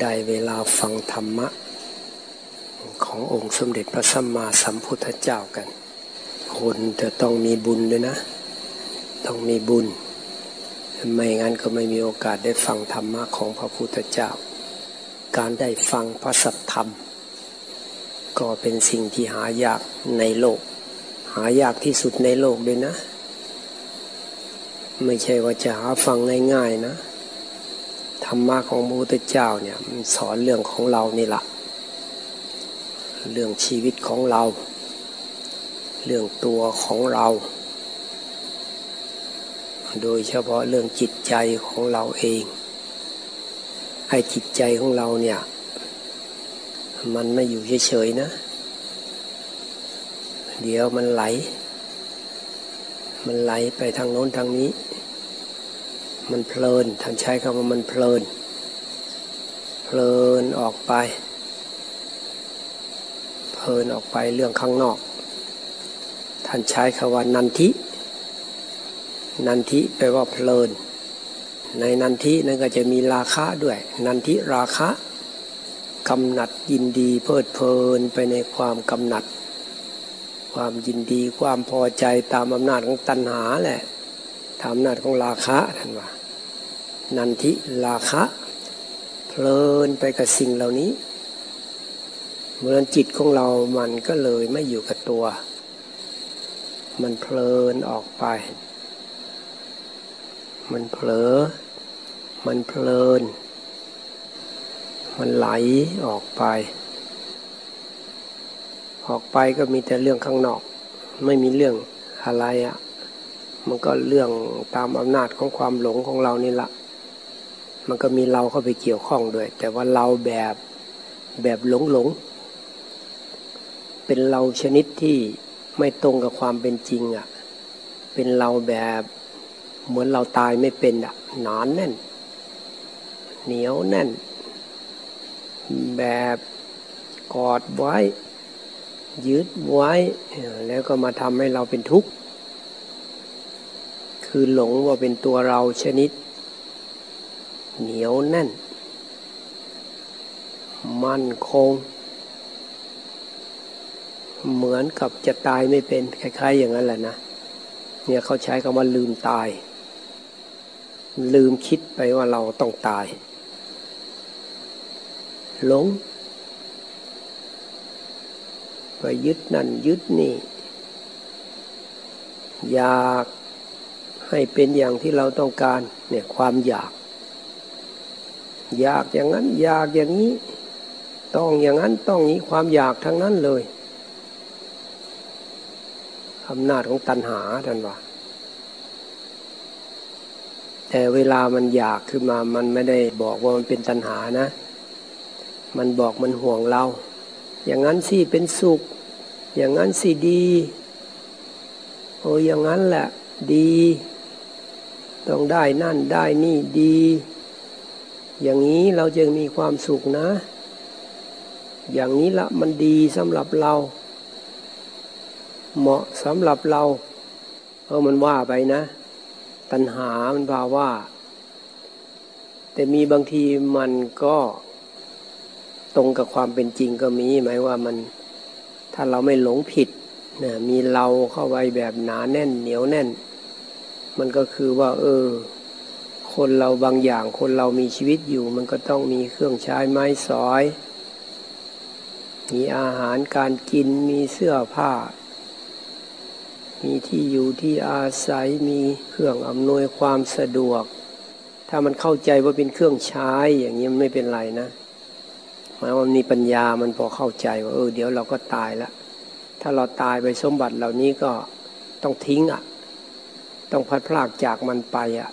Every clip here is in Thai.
ได้เวลาฟังธรรมะ ขององค์สมเด็จพระสัมมาสัมพุทธเจ้ากัน คนจะต้องมีบุญด้วยนะ ต้องมีบุญ ไม่งั้นก็ไม่มีโอกาสได้ฟังธรรมะของพระพุทธเจ้า การได้ฟังพระสัทธรรม ก็เป็นสิ่งที่หายากในโลก หายากที่สุดในโลกเลยนะ ไม่ใช่ว่าจะหาฟังง่ายๆนะ ธรรมะของพระพุทธเจ้าเนี่ยสอนเรื่องของเรานี่แหละเรื่องชีวิตของเรา เรื่องตัวของเรา โดยเฉพาะเรื่องจิตใจของเราเอง ให้จิตใจของเราเนี่ย มันไม่อยู่เฉยๆนะ เดี๋ยวมันไหล มันไหลไปทางโน้นทางนี้ มันเพลินท่านใช้คำว่ามันเพลิน เพลินออกไป เพลินออกไปเรื่องข้างนอก ท่านใช้คำว่านันทิ นันทิแปลว่าเพลิน ในนันทินั่นก็จะมีราคะด้วย นันทิราคะกำหนัดยินดีเพลิดเพลินไปในความกำหนัด ความยินดีความพอใจตามอำนาจของตัณหาแหละ อำนาจของราคะท่านว่า นันทิลาคะ เพลินไปกับสิ่งเหล่านี้เมื่อจิตของเรามันก็เลยไม่อยู่กับตัว มันเพลินออกไป มันเผลอ มันเพลิน มันไหลออกไป ออกไปก็มีแต่เรื่องข้างนอก ไม่มีเรื่องอะไรอะ่ะ มันก็เรื่องตามอำนาจของความหลงของเรานี่ละมันก็มีเราเข้าไปเกี่ยวข้องด้วย แต่ว่าเราแบบแบบหลงหลง เป็นเราชนิดที่ไม่ตรงกับความเป็นจริงอะ เป็นเราแบบเหมือนเราตายไม่เป็นอะหนานแน่น เหนียวแน่น แบบกอดไว้ยึดไว้ แล้วก็มาทำให้เราเป็นทุกข์ คือหลงว่าเป็นตัวเราชนิด เหนียวแน่น มั่นคง เหมือนกับจะตายไม่เป็น คล้าย ๆ อย่างนั้นแหละนะ เนี่ยเขาใช้คำว่าลืมตาย ลืมคิดไปว่าเราต้องตาย หลงไปยึดนั่นยึดนี่อยาก ให้เป็นอย่างที่เราต้องการเนี่ยความอยาก อยากอย่างนั้นอยากอย่างนี้ ต้องอย่างนั้นต้องนี้ความอยากทั้งนั้นเลยอำนาจของตัณหาท่านว่า แต่เวลามันอยากขึ้นมามันไม่ได้บอกว่ามันเป็นตัณหานะ มันบอกมันห่วงเรา อย่างนั้นสิเป็นสุข อย่างนั้นสิดี โอ้อย่างนั้นแหละดี ต้องได้นั่นได้นี่ดี อย่างนี้เราจึงมีความสุขนะ อย่างนี้ละมันดีสำหรับเรา เหมาะสำหรับเราเออมันว่าไปนะ ตัณหามันพาว่า แต่มีบางทีมันก็ตรงกับความเป็นจริงก็มีหมายว่ามันถ้าเราไม่หลงผิดนะมีเราเข้าไปแบบหนาแน่นเหนียวแน่น มันก็คือว่า เออ คนเราบางอย่าง คนเรามีชีวิตอยู่ มันก็ต้องมีเครื่องใช้ไม้สอย มีอาหารการกินมีเสื้อผ้า มีที่อยู่ที่อาศัยมีเครื่องอำนวยความสะดวก ถ้ามันเข้าใจว่าเป็นเครื่องใช้อย่างนี้มันไม่เป็นไรนะหมายว่ามีปัญญามันพอเข้าใจว่าเออเดี๋ยวเราก็ตายล้วถ้าเราตายไปสมบัติเหล่านี้ก็ต้องทิ้งอะ ต้องพัดพลากจากมันไปอะ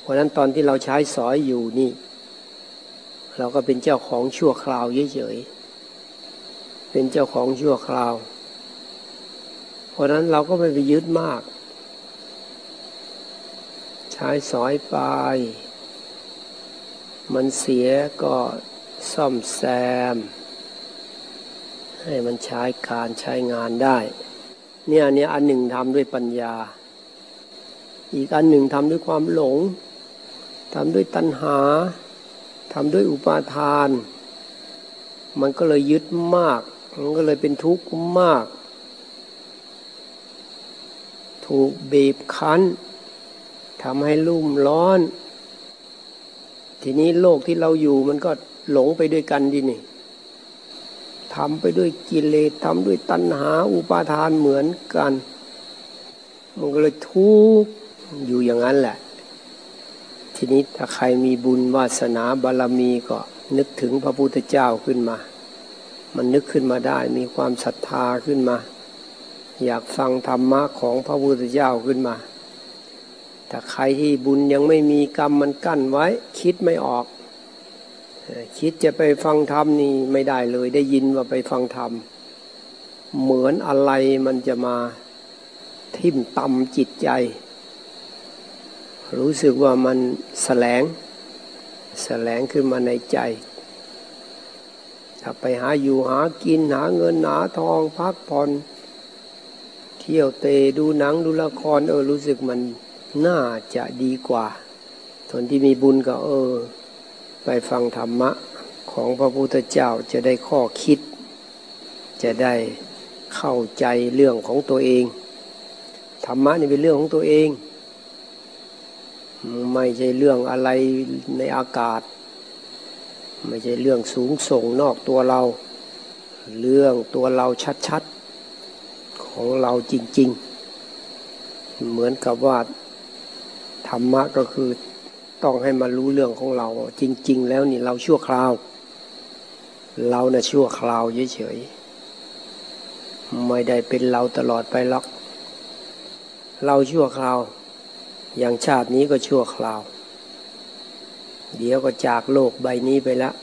เพราะนั้นตอนที่เราใช้สอยอยู่นี่ เราก็เป็นเจ้าของชั่วคราวเฉยๆเป็นเจ้าของชั่วคราว เพราะนั้นเราก็ไม่ไปยึดมาก ใช้สอยไป มันเสียก็ซ่อมแซม ให้มันใช้การใช้งานได้ เนี่ยเนี่ยอันหนึ่งทำด้วยปัญญา อีกอันหนึ่งทำด้วยความหลงทำด้วยตัณหาทำด้วยอุปาทาน มันก็เลยยึดมาก มันก็เลยเป็นทุกข์มาก ถูกบีบคั้นทำให้ลุ่มร้อน ทีนี้โลกที่เราอยู่มันก็หลงไปด้วยกันดินี่ทำไปด้วยกิเลสทำด้วยตัณหาอุปาทานเหมือนกัน มันก็เลยทุกข์ อยู่อย่างนั้นแหละ ทีนี้ถ้าใครมีบุญวาสนาบารรมีก็นึกถึงพระพุทธเจ้าขึ้นมา มันนึกขึ้นมาได้มีความศรัทธาขึ้นมา อยากฟังธรรมะของพระพุทธเจ้าขึ้นมาถ้าใครที่บุญยังไม่มีกรรมมันกั้นไว้ คิดไม่ออก คิดจะไปฟังธรรมนี่ไม่ได้เลย ได้ยินว่าไปฟังธรรม เหมือนอะไรมันจะมาทิ่มตำจิตใจ รู้สึกว่ามันแสลง แสลงขึ้นมาในใจ ถ้าไปหาอยู่หากินหาเงินหาทองพักผ่อนเที่ยวเตะดูหนังดูละครเออรู้สึกมันน่าจะดีกว่าคนที่มีบุญก็เออ ไปฟังธรรมะของพระพุทธเจ้าจะได้ข้อคิด จะได้เข้าใจเรื่องของตัวเอง ธรรมะนี่เป็นเรื่องของตัวเอง ไม่ใช่เรื่องอะไรในอากาศ ไม่ใช่เรื่องสูงส่งนอกตัวเรา เรื่องตัวเราชัดๆ ของเราจริง ๆ เหมือนกับว่าธรรมะก็คือต้องให้มารู้เรื่องของเรา จริง ๆ แล้วนี่เราชั่วคราว เรานะ่ะชั่วคราวเฉยๆไม่ได้เป็นเราตลอดไปหรอกเราชั่วคราว อย่างชาตินี้ก็ชั่วคราว เดี๋ยวก็จากโลกใบนี้ไปแล้ว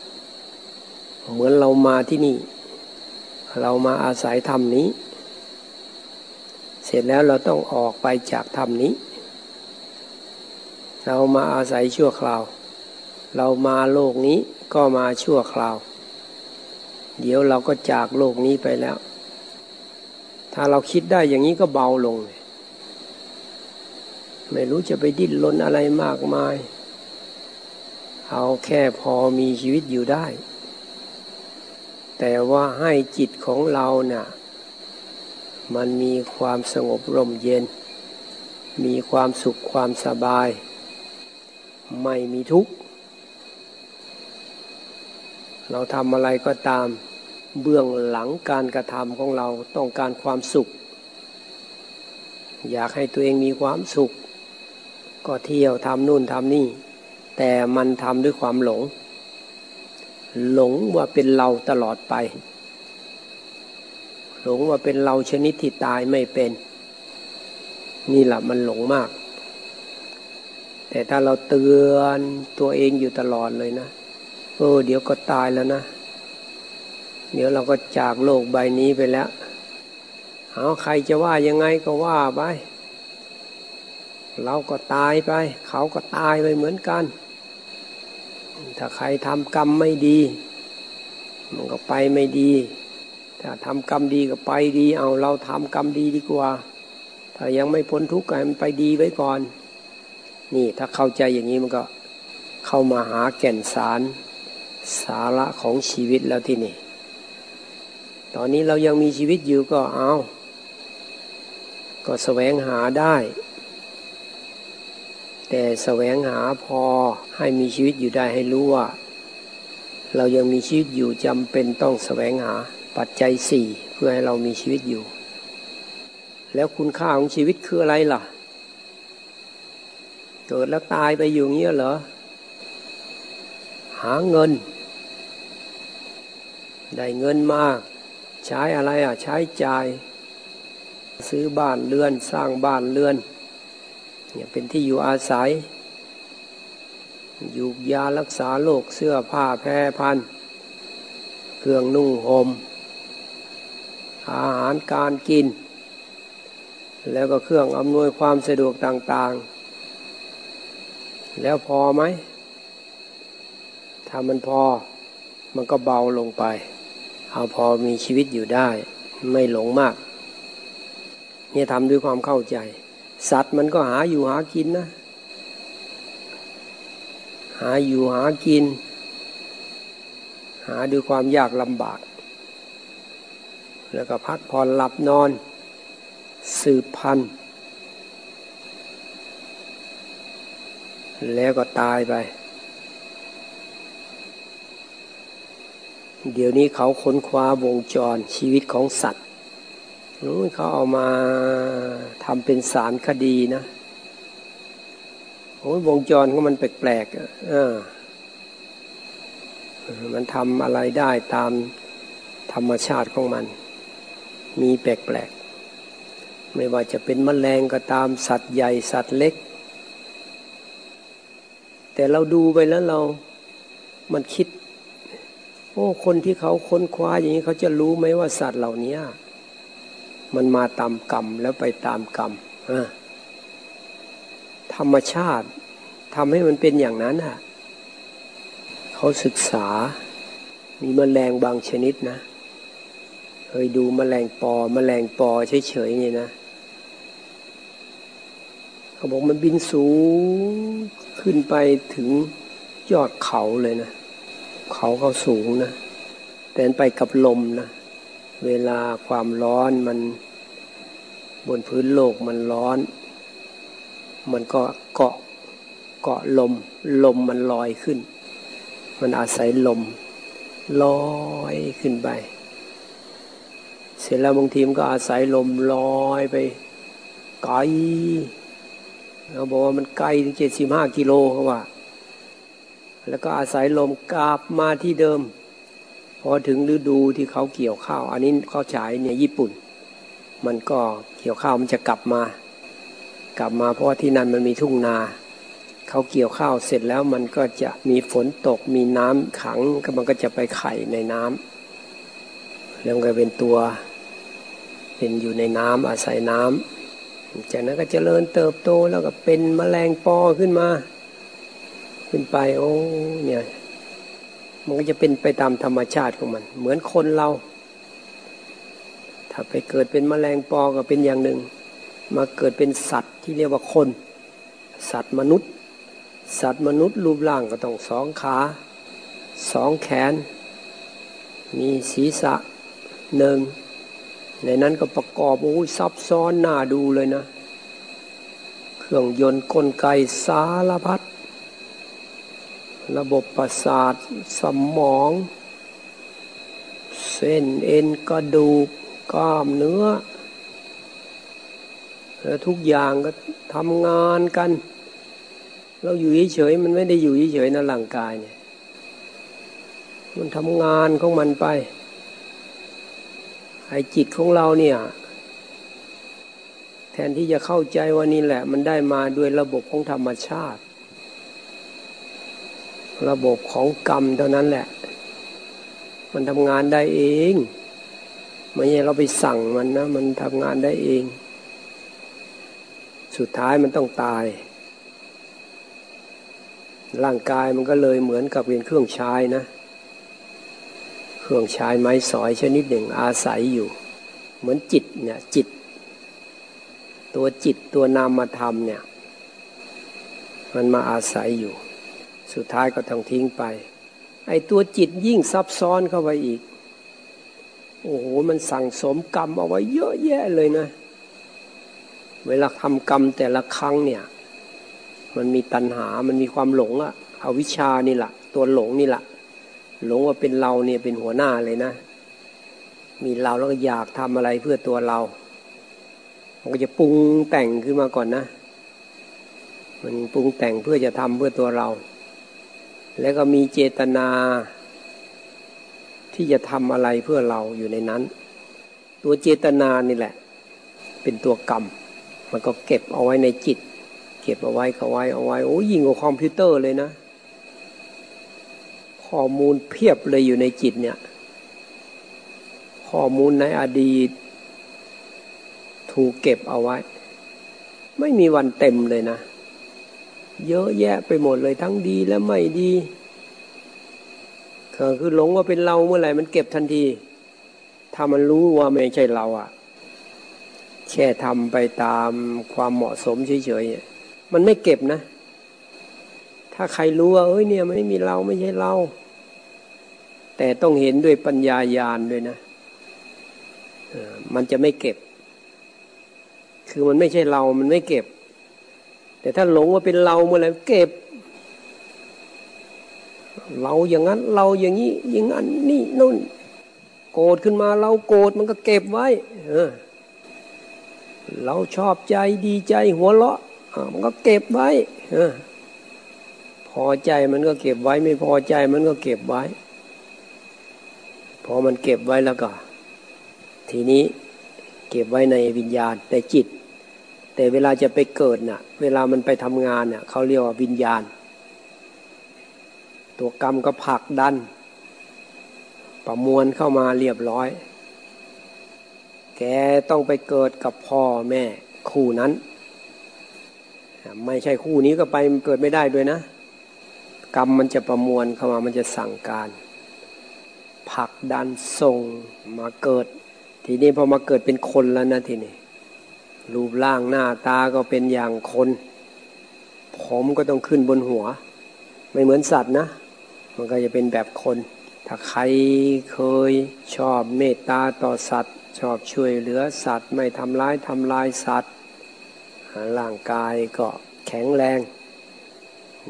เหมือนเรามาที่นี่ เรามาอาศัยธรรมนี้ เสร็จแล้วเราต้องออกไปจากธรรมนี้ เรามาอาศัยชั่วคราว เรามาโลกนี้ก็มาชั่วคราว เดี๋ยวเราก็จากโลกนี้ไปแล้ว ถ้าเราคิดได้อย่างนี้ก็เบาลงเลย ไม่รู้จะไปดิ้นรนอะไรมากมาย เอาแค่พอมีชีวิตอยู่ได้ แต่ว่าให้จิตของเราเนะ่ยมันมีความสงบร่มเย็น มีความสุขความสบาย ไม่มีทุกข์ เราทำอะไรก็ตามเบื้องหลังการกระทำของเราต้องการความสุข อยากให้ตัวเองมีความสุข ก็เที่ยวทำนู่นทำนี่ แต่มันทำด้วยความหลง หลงว่าเป็นเราตลอดไป หลงว่าเป็นเราชนิดที่ตายไม่เป็น นี่แหละมันหลงมาก แต่ถ้าเราเตือนตัวเองอยู่ตลอดเลยนะเออเดี๋ยวก็ตายแล้วนะ เดี๋ยวเราก็จากโลกใบนี้ไปแล้ว เอาใครจะว่ายังไงก็ว่าไป เราก็ตายไป เขาก็ตายไปเหมือนกัน ถ้าใครทำกรรมไม่ดี มันก็ไปไม่ดี ถ้าทำกรรมดีก็ไปดี เอาเราทำกรรมดีดีกว่า ถ้ายังไม่พ้นทุกข์ก็ให้มันไปดีไว้ก่อน นี่ถ้าเข้าใจอย่างนี้มันก็เข้ามาหาแก่นสารสาระของชีวิตแล้วที่นี่ ตอนนี้เรายังมีชีวิตอยู่ก็เอา ก็แสวงหาได้ แต่แสวงหาพอให้มีชีวิตอยู่ได้ให้รู้ว่า เรายังมีชีวิตอยู่จำเป็นต้องแสวงหาปัจจัยสี่เพื่อให้เรามีชีวิตอยู่ แล้วคุณค่าของชีวิตคืออะไรล่ะ เกิดแล้วตายไปอยู่เงี้ยเหรอ หาเงิน ได้เงินมาใช้อะไรอะ ใช้จ่าย ซื้อบ้านเรือนสร้างบ้านเรือน เนี่ยเป็นที่อยู่อาศัยยูกยารักษาโรคเสื้อผ้าแพร่พัน เครื่องนุ่งห่ม อาหารการกิน แล้วก็เครื่องอำนวยความสะดวกต่างๆ แล้วพอไหม ถ้ามันพอ มันก็เบาลงไป เอาพอมีชีวิตอยู่ได้ ไม่หลงมาก เนี่ยทำด้วยความเข้าใจ สัตว์มันก็หาอยู่หากินนะ หาอยู่หากิน หาด้วยความยากลำบาก แล้วก็พักผ่อนหลับนอน สืบพันธุ์แล้วก็ตายไป เดี๋ยวนี้เขาค้นคว้าวงจรชีวิตของสัตว์ เขาเอามาทำเป็นสารคดีนะโอ้ยวงจรของมันแปลกๆอ่ามันทำอะไรได้ตามธรรมชาติของมัน มีแปลกๆ ไม่ว่าจะเป็นมแมลงก็ตามสัตว์ใหญ่สัตว์เล็ก แต่เราดูไปแล้วเรา มันคิด โอ้ คนที่เขาค้นคว้าอย่างนี้เขาจะรู้ไหมว่าสัตว์เหล่านี้ มันมาตามกรรมแล้วไปตามกรรมธรรมชาติทำให้มันเป็นอย่างนั้นอะ เขาศึกษา มีมแมลงบางชนิดนะ เคยดูมแมลงปอมแมลงปอเฉยๆนี่นะ เขาบอกมันบินสูงขึ้นไปถึงยอดเขาเลยนะ เขาเขาสูงนะ แต่ไปกับลมนะ เวลาความร้อนมันบนพื้นโลกมันร้อน มันก็เกาะเกาะลม ลมมันลอยขึ้น มันอาศัยลมลอยขึ้นไป เสร็จแล้วบางทีมก็อาศัยลมลอยไปไกลเขาบอกว่ามันไกลถึงเจ็ดสิบห้ากิโลเขาว่า แล้วก็อาศัยลมกลับมาที่เดิม อถึงฤดูที่เขาเกี่ยวข้าว อันนี้เขาฉายเนี่ยญี่ปุ่น มันก็เกี่ยวข้าวมันจะกลับมา กลับมาเพราะว่าที่นั่นมันมีทุ่งนา เขาเกี่ยวข้าวเสร็จแล้วมันก็จะมีฝนตกมีน้ำขังก็มันก็จะไปไข่ในน้ำแล้วก็เป็นตัว เป็นอยู่ในน้ำอาศัยน้ำจากนั้นก็จเจริญเติบโตแล้วก็เป็นมแมลงปอขึ้นมา ขึ้นไปโอ้เนี่ย มันก็จะเป็นไปตามธรรมชาติของมัน เหมือนคนเรา ถ้าไปเกิดเป็นมแมลงปอก็เป็นอย่างหนึ่ง มาเกิดเป็นสัตว์ที่เรียกว่าคน สัตว์มนุษย์ สัตว์มนุษย์รูปร่างก็ต้องสองขาสองแขน มีศีรษะหนึ่งในนั้นก็ประกอบโอ้ยซับซ้อนน่าดูเลยนะ เครื่องยนต์กลไกสารพัด ระบบประสาทสมอง เส้นเอ็นกระดูกกล้ามเนื้อ แล้วทุกอย่างก็ทำงานกัน เราอยู่เฉยๆมันไม่ได้อยู่เฉยๆนะร่างกายเนี่ย มันทำงานของมันไปไอ้จิตของเราเนี่ยแทนที่จะเข้าใจว่านี่แหละ มันได้มาด้วยระบบของธรรมชาติ ระบบของกรรมเท่านั้นแหละ มันทำงานได้เองไม่ใช่เราไปสั่งมันนะ มันทำงานได้เอง สุดท้ายมันต้องตาย ร่างกายมันก็เลยเหมือนกับเป็นเครื่องใช้นะ เครื่องใช้ไม้สอยชนิดหนึ่งอาศัยอยู่ เหมือนจิตเนี่ยจิต ตัวจิตตัวนามธรรมเนี่ย มันมาอาศัยอยู่ สุดท้ายก็ต้องทิ้งไป ไอ้ตัวจิตยิ่งซับซ้อนเข้าไปอีก โอ้โห มันสั่งสมกรรมเอาไว้เยอะแยะเลยนะ เวลาทำกรรมแต่ละครั้งเนี่ย มันมีตัณหา มันมีความหลงอะเอาวิชานี่แหละ ตัวหลงนี่แหละ หลงว่าเป็นเราเนี่ยเป็นหัวหน้าเลยนะ มีเราแล้วก็อยากทำอะไรเพื่อตัวเรา มันก็จะปรุงแต่งขึ้นมาก่อนนะมันปรุงแต่งเพื่อจะทำเพื่อตัวเรา แล้วก็มีเจตนา ที่จะทำอะไรเพื่อเราอยู่ในนั้น ตัวเจตนานี่แหละ เป็นตัวกรรม มันก็เก็บเอาไว้ในจิต เก็บเอาไว้เขาไว้เอาไว้โอ้ยิ่งกว่าคอมพิวเตอร์เลยนะ ข้อมูลเพียบเลยอยู่ในจิตเนี่ย ข้อมูลในอดีต ถูกเก็บเอาไว้ ไม่มีวันเต็มเลยนะ เยอะแยะไปหมดเลยทั้งดีและไม่ดีคือหลงว่าเป็นเราเมื่อไหร่มันเก็บทันที ถ้ามันรู้ว่าไม่ใช่เราอะ่ะ แค่ทำไปตามความเหมาะสมเฉยๆมันไม่เก็บนะ ถ้าใครรู้ว่าเอ้ยเนี่ยไม่มีเราไม่ใช่เรา แต่ต้องเห็นด้วยปัญญาญาณด้วยนะมันจะไม่เก็บ คือมันไม่ใช่เรามันไม่เก็บ แต่ถ้าหลงว่าเป็นเราเมื่อไหร่เก็บ เราอย่างนั้นเราอย่างนี้อย่างนั้นนี่นู่นโกรธขึ้นมาเราโกรธมันก็เก็บไว้เอเราชอบใจดีใจหัวเราะมันก็เก็บไว้พอใจมันก็เก็บไว้ ไม่พอใจมันก็เก็บไว้ พอมันเก็บไว้แล้วก็ ทีนี้เก็บไว้ในวิญญาณในจิต แต่เวลาจะไปเกิดน่ะ เวลามันไปทำงานน่ะเขาเรียกว่าวิญญาณ ตัวกรรมก็ผลักดัน ประมวลเข้ามาเรียบร้อย แกต้องไปเกิดกับพ่อแม่คู่นั้น ไม่ใช่คู่นี้ก็ไปเกิดไม่ได้ด้วยนะ กรรมมันจะประมวลเข้ามามันจะสั่งการผลักดันส่งมาเกิด ทีนี้พอมาเกิดเป็นคนแล้วนะทีนี้ รูปร่างหน้าตาก็เป็นอย่างคน ผมก็ต้องขึ้นบนหัว ไม่เหมือนสัตว์นะ มันก็จะเป็นแบบคน ถ้าใครเคยชอบเมตตาต่อสัตว์ ชอบช่วยเหลือสัตว์ ไม่ทำร้ายทำลายสัตว์ร่างกายก็แข็งแรง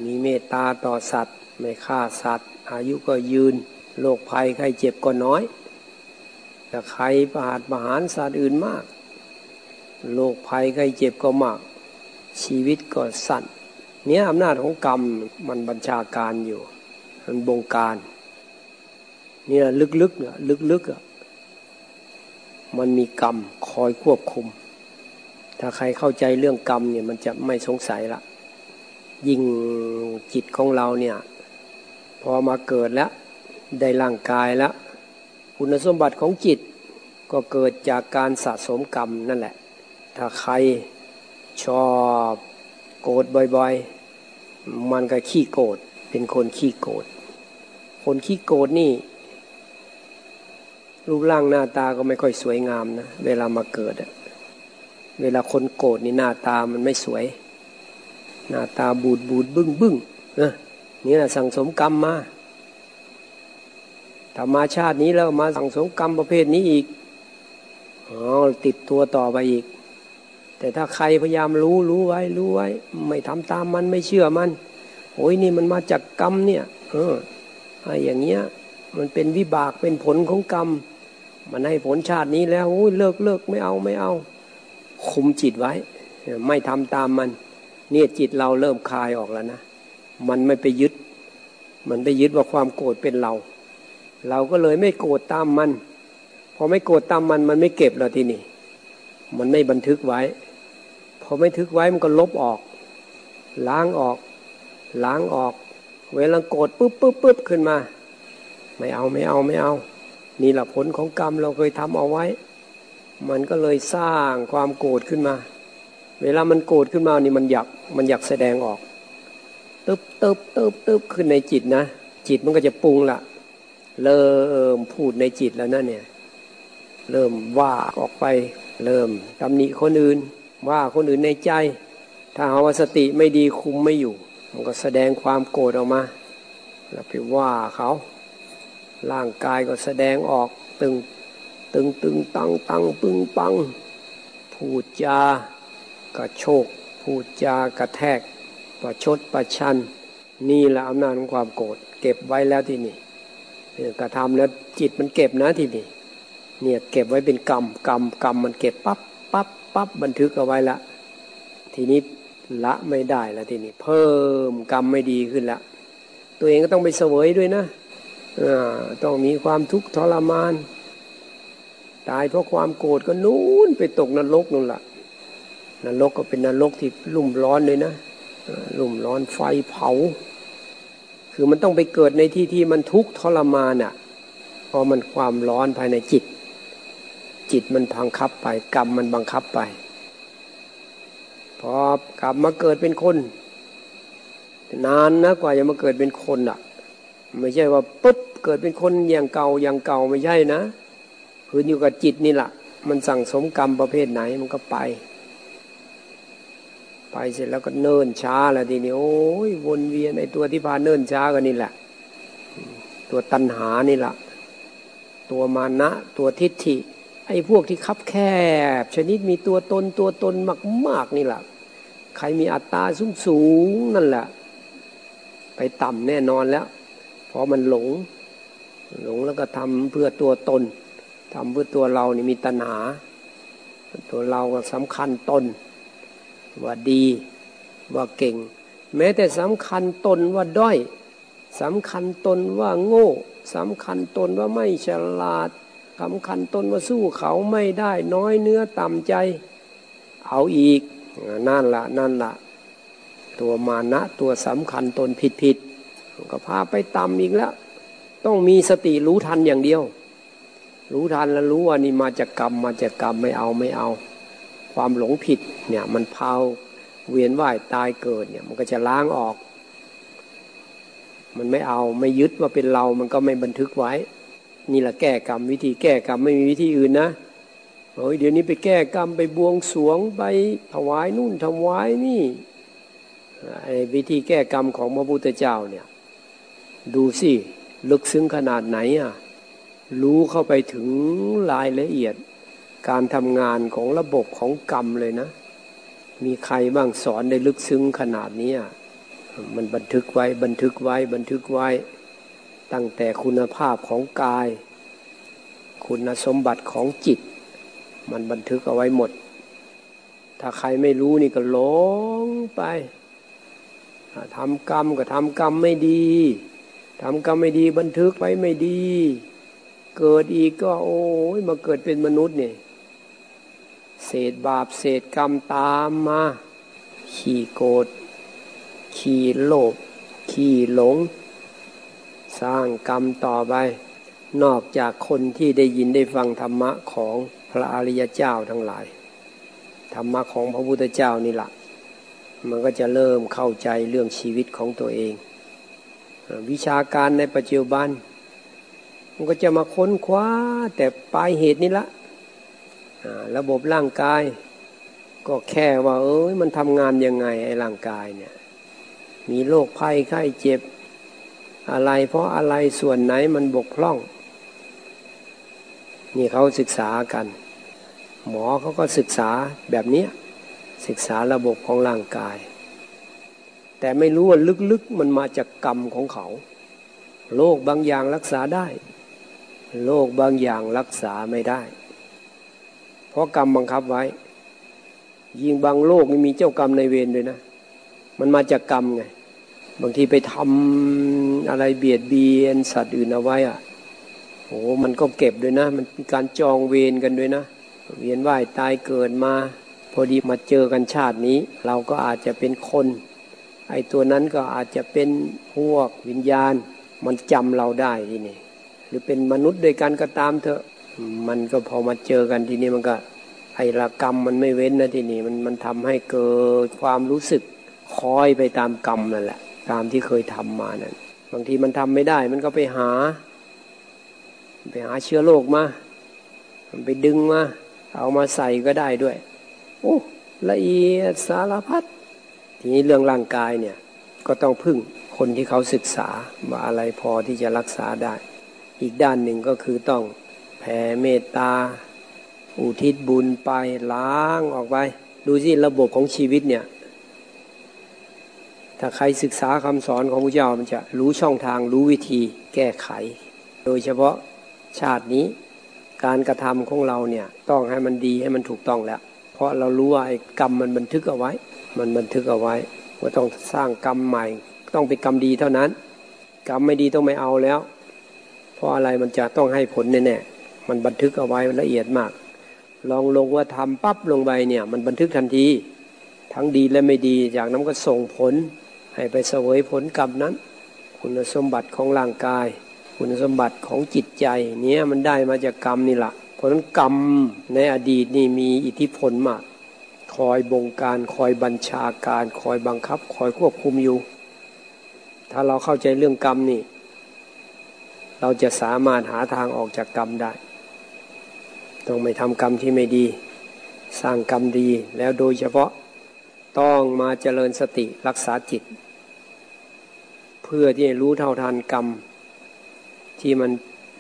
มีเมตตาต่อสัตว์ ไม่ฆ่าสัตว์ อายุก็ยืนโรคภัยใครเจ็บก็น้อยแต่ใครประหารประหารสัตว์อื่นมาก โรคภัยใครเจ็บก็มาก ชีวิตก็สั้นเนี้ยอำนาจของกรรมมันบัญชาการอยู่ มันบงการนี่ลึกๆเนี่ยลึกๆอะมันมีกรรมคอยควบคุม ถ้าใครเข้าใจเรื่องกรรมเนี่ยมันจะไม่สงสัยละยิ่งจิตของเราเนี่ย พอมาเกิดแล้วได้ร่างกายแล้ว คุณสมบัติของจิตก็เกิดจากการสะสมกรรมนั่นแหละ ถ้าใครชอบโกรธบ่อยๆ มันก็ขี้โกรธเป็นคนขี้โกรธคนขี้โกรธนี่ รูปร่างหน้าตาก็ไม่ค่อยสวยงามนะเวลามาเกิดเวลาคนโกรธนี่หน้าตามันไม่สวย หน้าตาบูดบูดบึ้งบึ้งเนี่แหละสั่งสมกรรมมาถ้ามาชาตินี้แล้วมาสั่งสมกรรมประเภทนี้อีกอ๋อติดตัวต่อไปอีก แต่ถ้าใครพยายามรู้รู้ไว้รู้ไว้ ไม่ทำตามมันไม่เชื่อมันโอ้ยนี่มันมาจากกรรมเนี่ย เออไอ้อย่างเงี้ย มันเป็นวิบากเป็นผลของกรรม มันให้ผลชาตินี้แล้วโอ้ยเลิกเลิกไม่เอาไม่เอา คุมจิตไว้ ไม่ทำตามมัน เนี่ยจิตเราเริ่มคลายออกแล้วนะมันไม่ไปยึด มันไปยึดว่าความโกรธเป็นเรา เราก็เลยไม่โกรธตามมันพอไม่โกรธตามมันมันไม่เก็บแล้วทีนี้มันไม่บันทึกไว้ พอไม่ทึกไว้มันก็ลบออก ล้างออก ล้างออก เวลาโกรธปุ๊บปุ๊บปุ๊บขึ้นมา ไม่เอาไม่เอาไม่เอา นี่แหละผลของกรรมเราเคยทำเอาไว้ มันก็เลยสร้างความโกรธขึ้นมา เวลามันโกรธขึ้นมานี่มันอยากมันอยากแสดงออกตึบตึบตึบตึบขึ้นในจิตนะ จิตมันก็จะปรุงละเริ่มพูดในจิตแล้วนะเนี่ย เริ่มว่าออกไป เริ่มตำหนิคนอื่น ว่าคนอื่นในใจ ถ้าหาว่าสติไม่ดีคุมไม่อยู่ มันก็แสดงความโกรธออกมา แล้วไปว่าเขาร่างกายก็แสดงออกตึงตึงตึงตังตังปึงปัง พูดจากระโชก พูดจากระแทก ประชดประชัน นี่แหละอำนาจของความโกรธเก็บไว้แล้วที่นี่กระทำแล้วจิตมันเก็บนะที่นี่เนี่ยเก็บไว้เป็นกรรมกรรมกรรมมันเก็บปั๊บ ปั๊บปั๊บบันทึกเอาไว้ละ ทีนี้ละไม่ได้แล้วทีนี้ เพิ่มกรรมไม่ดีขึ้นละ ตัวเองก็ต้องไปเสวยด้วยนะต้องมีความทุกข์ทรมาน ตายเพราะความโกรธก็นู้นไปตกนรกนู่นละนรกก็เป็นนรกที่ลุ่มร้อนเลยนะลุ่มร้อนไฟเผา คือมันต้องไปเกิดในที่ที่มันทุกข์ทรมานอะเพราะมันความร้อนภายในจิต จิตมันพังคับไป กรรมมันบังคับไป พอกลับมาเกิดเป็นคน นานนะกว่าจะมาเกิดเป็นคนอะ ไม่ใช่ว่าปุ๊บเกิดเป็นคนอย่างเก่าอย่างเก่าไม่ใช่นะคืออยู่กับจิตนี่แหละมันสั่งสมกรรมประเภทไหนมันก็ไป ไปเสร็จแล้วก็เนิ่นช้าแล้วทีนี้โอ้ยวนเวียนไอ้ตัวที่พาเนิ่นช้าก็นี่แหละ ตัวตัณหานี่แหละตัวมานะ ตัวทิฏฐิ ไอ้พวกที่คับแคบ ชนิดมีตัวตนตัวตนมาก ๆ นี่แหละใครมีอัตตาสูงสูงนั่นแหละ ไปต่ำแน่นอนแล้ว เพราะมันหลง หลงแล้วก็ทำเพื่อตัวตนทำเพื่อตัวเรานี่มีตัณหาตัวเราก็สำคัญตน ว่าดีว่าเก่ง แม้แต่สำคัญตนว่าด้อยสำคัญตนว่าโง่สำคัญตนว่าไม่ฉลาด สำคัญตนว่าสู้เขาไม่ได้น้อยเนื้อต่ำใจ เอาอีกนั่นละนั่นละตัวมานะตัวสำคัญตนผิดผิดก็พาไปต่ำอีกแล้ว ต้องมีสติรู้ทันอย่างเดียว รู้ทันแล้วรู้ว่านี่มาจากกรรมมาจากกรรมไม่เอาไม่เอา ความหลงผิดเนี่ยมันพาเวียนว่ายตายเกิดเนี่ยมันก็จะล้างออก มันไม่เอาไม่ยึดว่าเป็นเรามันก็ไม่บันทึกไว้ นี่แหละแก้กรรม วิธีแก้กรรมไม่มีวิธีอื่นนะโอ้ยเดี๋ยวนี้ไปแก้กรรมไปบวงสวงไปถวายนู่นถวายนี่ไอ้วิธีแก้กรรมของพระพุทธเจ้าเนี่ยดูสิลึกซึ้งขนาดไหนอะรู้เข้าไปถึงรายละเอียด การทำงานของระบบของกรรมเลยนะ มีใครบ้างสอนได้ลึกซึ้งขนาดนี้มันบันทึกไว้บันทึกไว้บันทึกไว้ ตั้งแต่คุณภาพของกาย คุณสมบัติของจิต มันบันทึกเอาไว้หมด ถ้าใครไม่รู้นี่ก็หลงไปทำกรรมก็ทำกรรมไม่ดีทำกรรมไม่ดีบันทึกไว้ไม่ดี เกิดอีกก็โอ้ยมาเกิดเป็นมนุษย์เนี่ยเศษบาปเศษกรรมตามมา ขี่โกรธขี่โลภขี่หลง สร้างกรรมต่อไป นอกจากคนที่ได้ยินได้ฟังธรรมะของพระอริยเจ้าทั้งหลาย ธรรมะของพระพุทธเจ้านี่แหละมันก็จะเริ่มเข้าใจเรื่องชีวิตของตัวเอง วิชาการในปัจจุบัน มันก็จะมาค้นคว้าแต่ปลายเหตุนี่ละระบบร่างกาย ก็แค่ว่า เอ้ยมันทำงานยังไงไอ้ร่างกายเนี่ยมีโรคภัยไข้เจ็บ อะไร เพราะอะไรส่วนไหนมันบกพร่อง นี่เขาศึกษากัน หมอเขาก็ศึกษาแบบนี้ศึกษาระบบของร่างกาย แต่ไม่รู้ว่าลึกๆมันมาจากกรรมของเขาโรคบางอย่างรักษาได้โรคบางอย่างรักษาไม่ได้ เพราะกรรมบังคับไว้ ยิ่งบางโรคมีเจ้ากรรมในเวรด้วยนะ มันมาจากกรรมไง บางทีไปทำอะไรเบียดเบียนสัตว์อื่นเอาไว้อะโอ้มันก็เก็บด้วยนะ มันมีการจองเวรกันด้วยนะ เวียนว่ายตายเกิดมา พอดีมาเจอกันชาตินี้ เราก็อาจจะเป็นคน ไอ้ตัวนั้นก็อาจจะเป็นพวกวิญญาณ มันจำเราได้ทีนี้หรือเป็นมนุษย์ด้วยกันก็ตามเถอะ มันก็พอมาเจอกันทีนี้มันก็ไอ้ละกรรมมันไม่เว้นนะทีนี้มันมันทำให้เกิดความรู้สึกคอยไปตามกรรมนั่นแหละ ตามที่เคยทำมานั่นบางทีมันทำไม่ได้ มันก็ไปหา ไปหาเชื้อโรคมาไปดึงมาเอามาใส่ก็ได้ด้วย โอ้ละเอียดสารพัดทีนี้เรื่องร่างกายเนี่ยก็ต้องพึ่งคนที่เขาศึกษาว่าอะไรพอที่จะรักษาได้ อีกด้านหนึ่งก็คือต้องแผ่เมตตา อุทิศบุญไปล้างออกไป ดูสิระบบของชีวิตเนี่ย ถ้าใครศึกษาคำสอนของพระเจ้ามันจะรู้ช่องทางรู้วิธีแก้ไข โดยเฉพาะชาตินี้การกระทำของเราเนี่ยต้องให้มันดีให้มันถูกต้องแล้ว เพราะเรารู้ว่าไอ้กรรมมันบันทึกเอาไว้ มันบันทึกเอาไว้ว่าต้องสร้างกรรมใหม่ ต้องเป็นกรรมดีเท่านั้น กรรมไม่ดีต้องไม่เอาแล้ว เพราะอะไรมันจะต้องให้ผลแน่ๆมันบันทึกเอาไว้ละเอียดมาก ลองลงว่าทำปั๊บลงไปเนี่ยมันบันทึกทันที ทั้งดีและไม่ดีจากนั้นก็ส่งผล ให้ไปเสวยผลกรรมนั้น คุณสมบัติของร่างกาย คุณสมบัติของจิตใจเนี้ยมันได้มาจากกรรมนี่แหละเพราะนั้นกรรมในอดีตนี่มีอิทธิพลมาก คอยบงการคอยบัญชาการ คอยบังคับ คอยควบคุมอยู่ ถ้าเราเข้าใจเรื่องกรรมนี่ เราจะสามารถหาทางออกจากกรรมได้ ต้องไม่ทำกรรมที่ไม่ดี สร้างกรรมดีแล้วโดยเฉพาะต้องมาเจริญสติรักษาจิต เพื่อที่จะรู้เท่าทันกรรม ที่มัน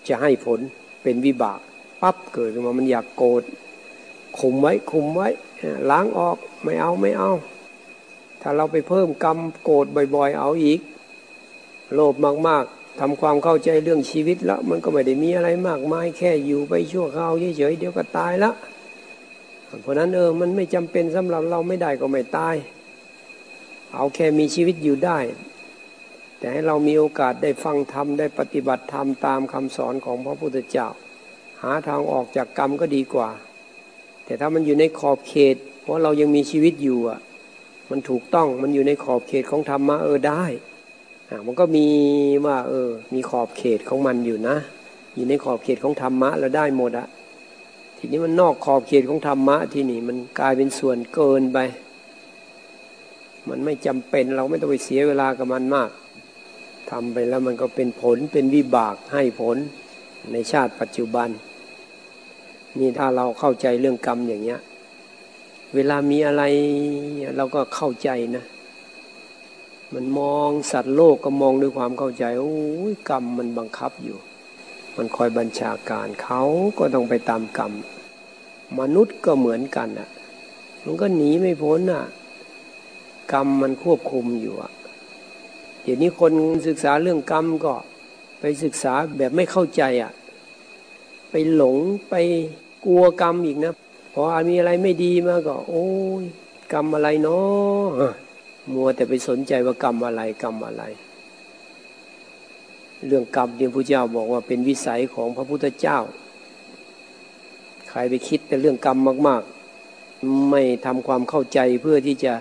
จะให้ผลเป็นวิบากปั๊บเกิดขึ้นมามันอยากโกรธคุมไว้คุมไว้ล้างออกไม่เอาไม่เอา ถ้าเราไปเพิ่มกรรมโกรธบ่อยๆ เอาอีก โลภมากๆทำความเข้าใจเรื่องชีวิตแล้ว มันก็ไม่ได้มีอะไรมากมายแค่อยู่ไปชั่วคราวเฉยๆเดี๋ยวก็ตายละเพราะนั้นเออมันไม่จำเป็นสำหรับเราไม่ได้ก็ไม่ตาย เอาแค่มีชีวิตอยู่ได้ แต่ให้เรามีโอกาสได้ฟังธรรมได้ปฏิบัติธรรมตามคำสอนของพระพุทธเจ้า หาทางออกจากกรรมก็ดีกว่า แต่ถ้ามันอยู่ในขอบเขต เพราะเรายังมีชีวิตอยู่อะ มันถูกต้องมันอยู่ในขอบเขตของธรรมะเออได้อ่มันก็มีว่าเออ มีขอบเขตของมันอยู่นะ อยู่ในขอบเขตของธรรมะแล้วได้หมดอะทีนี้มันนอกขอบเขตของธรรมะที่นี่มันกลายเป็นส่วนเกินไป มันไม่จำเป็นเราไม่ต้องไปเสียเวลากับมันมาก ทำไปแล้วมันก็เป็นผลเป็นวิบากให้ผลในชาติปัจจุบัน นี่ถ้าเราเข้าใจเรื่องกรรมอย่างเงี้ย เวลามีอะไรเราก็เข้าใจนะ มันมองสัตว์โลกก็มองด้วยความเข้าใจ โอ้ยกรรมมันบังคับอยู่ มันคอยบัญชาการเขาก็ต้องไปตามกรรม มนุษย์ก็เหมือนกันอะ มันก็หนีไม่พ้นอะ กรรมมันควบคุมอยู่อะ เดี๋ยวนี้คนศึกษาเรื่องกรรมก็ไปศึกษาแบบไม่เข้าใจอะ ไปหลงไปกลัวกรรมอีกนะพอมีอะไรไม่ดีมาก็ โอ้ยกรรมอะไรเนาะมัวแต่ไปสนใจว่ากรรมอะไรกรรมอะไร เรื่องกรรมเนี่ยพระเจ้าบอกว่าเป็นวิสัยของพระพุทธเจ้า ใครไปคิดแต่เรื่องกรรมมาก ๆ ไม่ทำความเข้าใจเพื่อที่จะ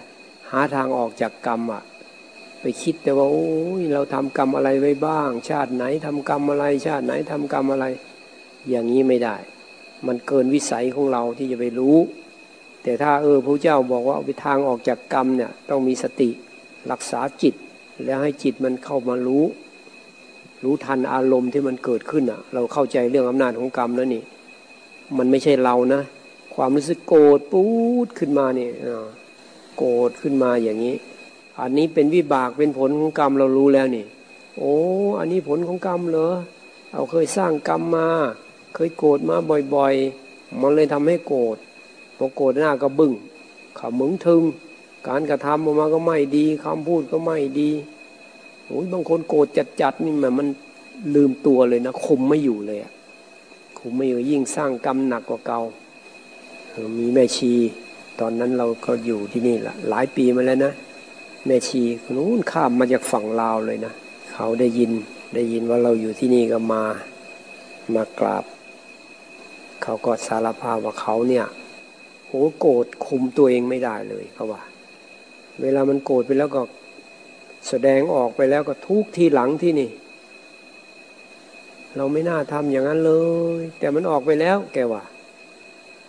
หาทางออกจากกรรมอะ ไปคิดแต่ว่าโอ้ยเราทำกรรมอะไรไว้บ้าง ชาติไหนทำกรรมอะไร ชาติไหนทำกรรมอะไร อย่างนี้ไม่ได้ มันเกินวิสัยของเราที่จะไปรู้ แต่ถ้าเออพระเจ้าบอกว่าไปทางออกจากกรรมเนี่ยต้องมีสติรักษาจิต แล้วให้จิตมันเข้ามารู้ รู้ทันอารมณ์ที่มันเกิดขึ้นอะ เราเข้าใจเรื่องอำนาจของกรรมแล้วนี่ มันไม่ใช่เรานะ ความรู้สึกโกรธปูดขึ้นมาเนี่ยโกรธขึ้นมาอย่างนี้ อันนี้เป็นวิบากเป็นผลของกรรมเรารู้แล้วนี่ โอ้ อันนี้ผลของกรรมเหรอเราเคยสร้างกรรมมา เคยโกรธมาบ่อยๆ มันเลยทำให้โกรธ พอโกรธหน้าก็บึง้งขมึงทึง การกระทำออกมาก็ไม่ดีคำพูดก็ไม่ดีโอ้ยบางคนโกรธจัดๆนี่มันมันลืมตัวเลยนะคุมไม่อยู่เลยอะคุมไม่อยู่ยิ่งสร้างกรรมหนักกว่าเก่ามีแม่ชี ตอนนั้นเราก็อยู่ที่นี่แหละหลายปีมาแล้วนะ แม่ชีคนนู้นข้ามมาจากฝั่งลาวเลยนะ เขาได้ยินได้ยินว่าเราอยู่ที่นี่ก็มามากราบ เขาก็สารภาพว่าเขาเนี่ยโอ้โกรธคุมตัวเองไม่ได้เลยเขาว่า เวลามันโกรธไปแล้วก็แสดงออกไปแล้วก็ทุกทีหลังที่นี่ เราไม่น่าทำอย่างนั้นเลย แต่มันออกไปแล้วแกว่า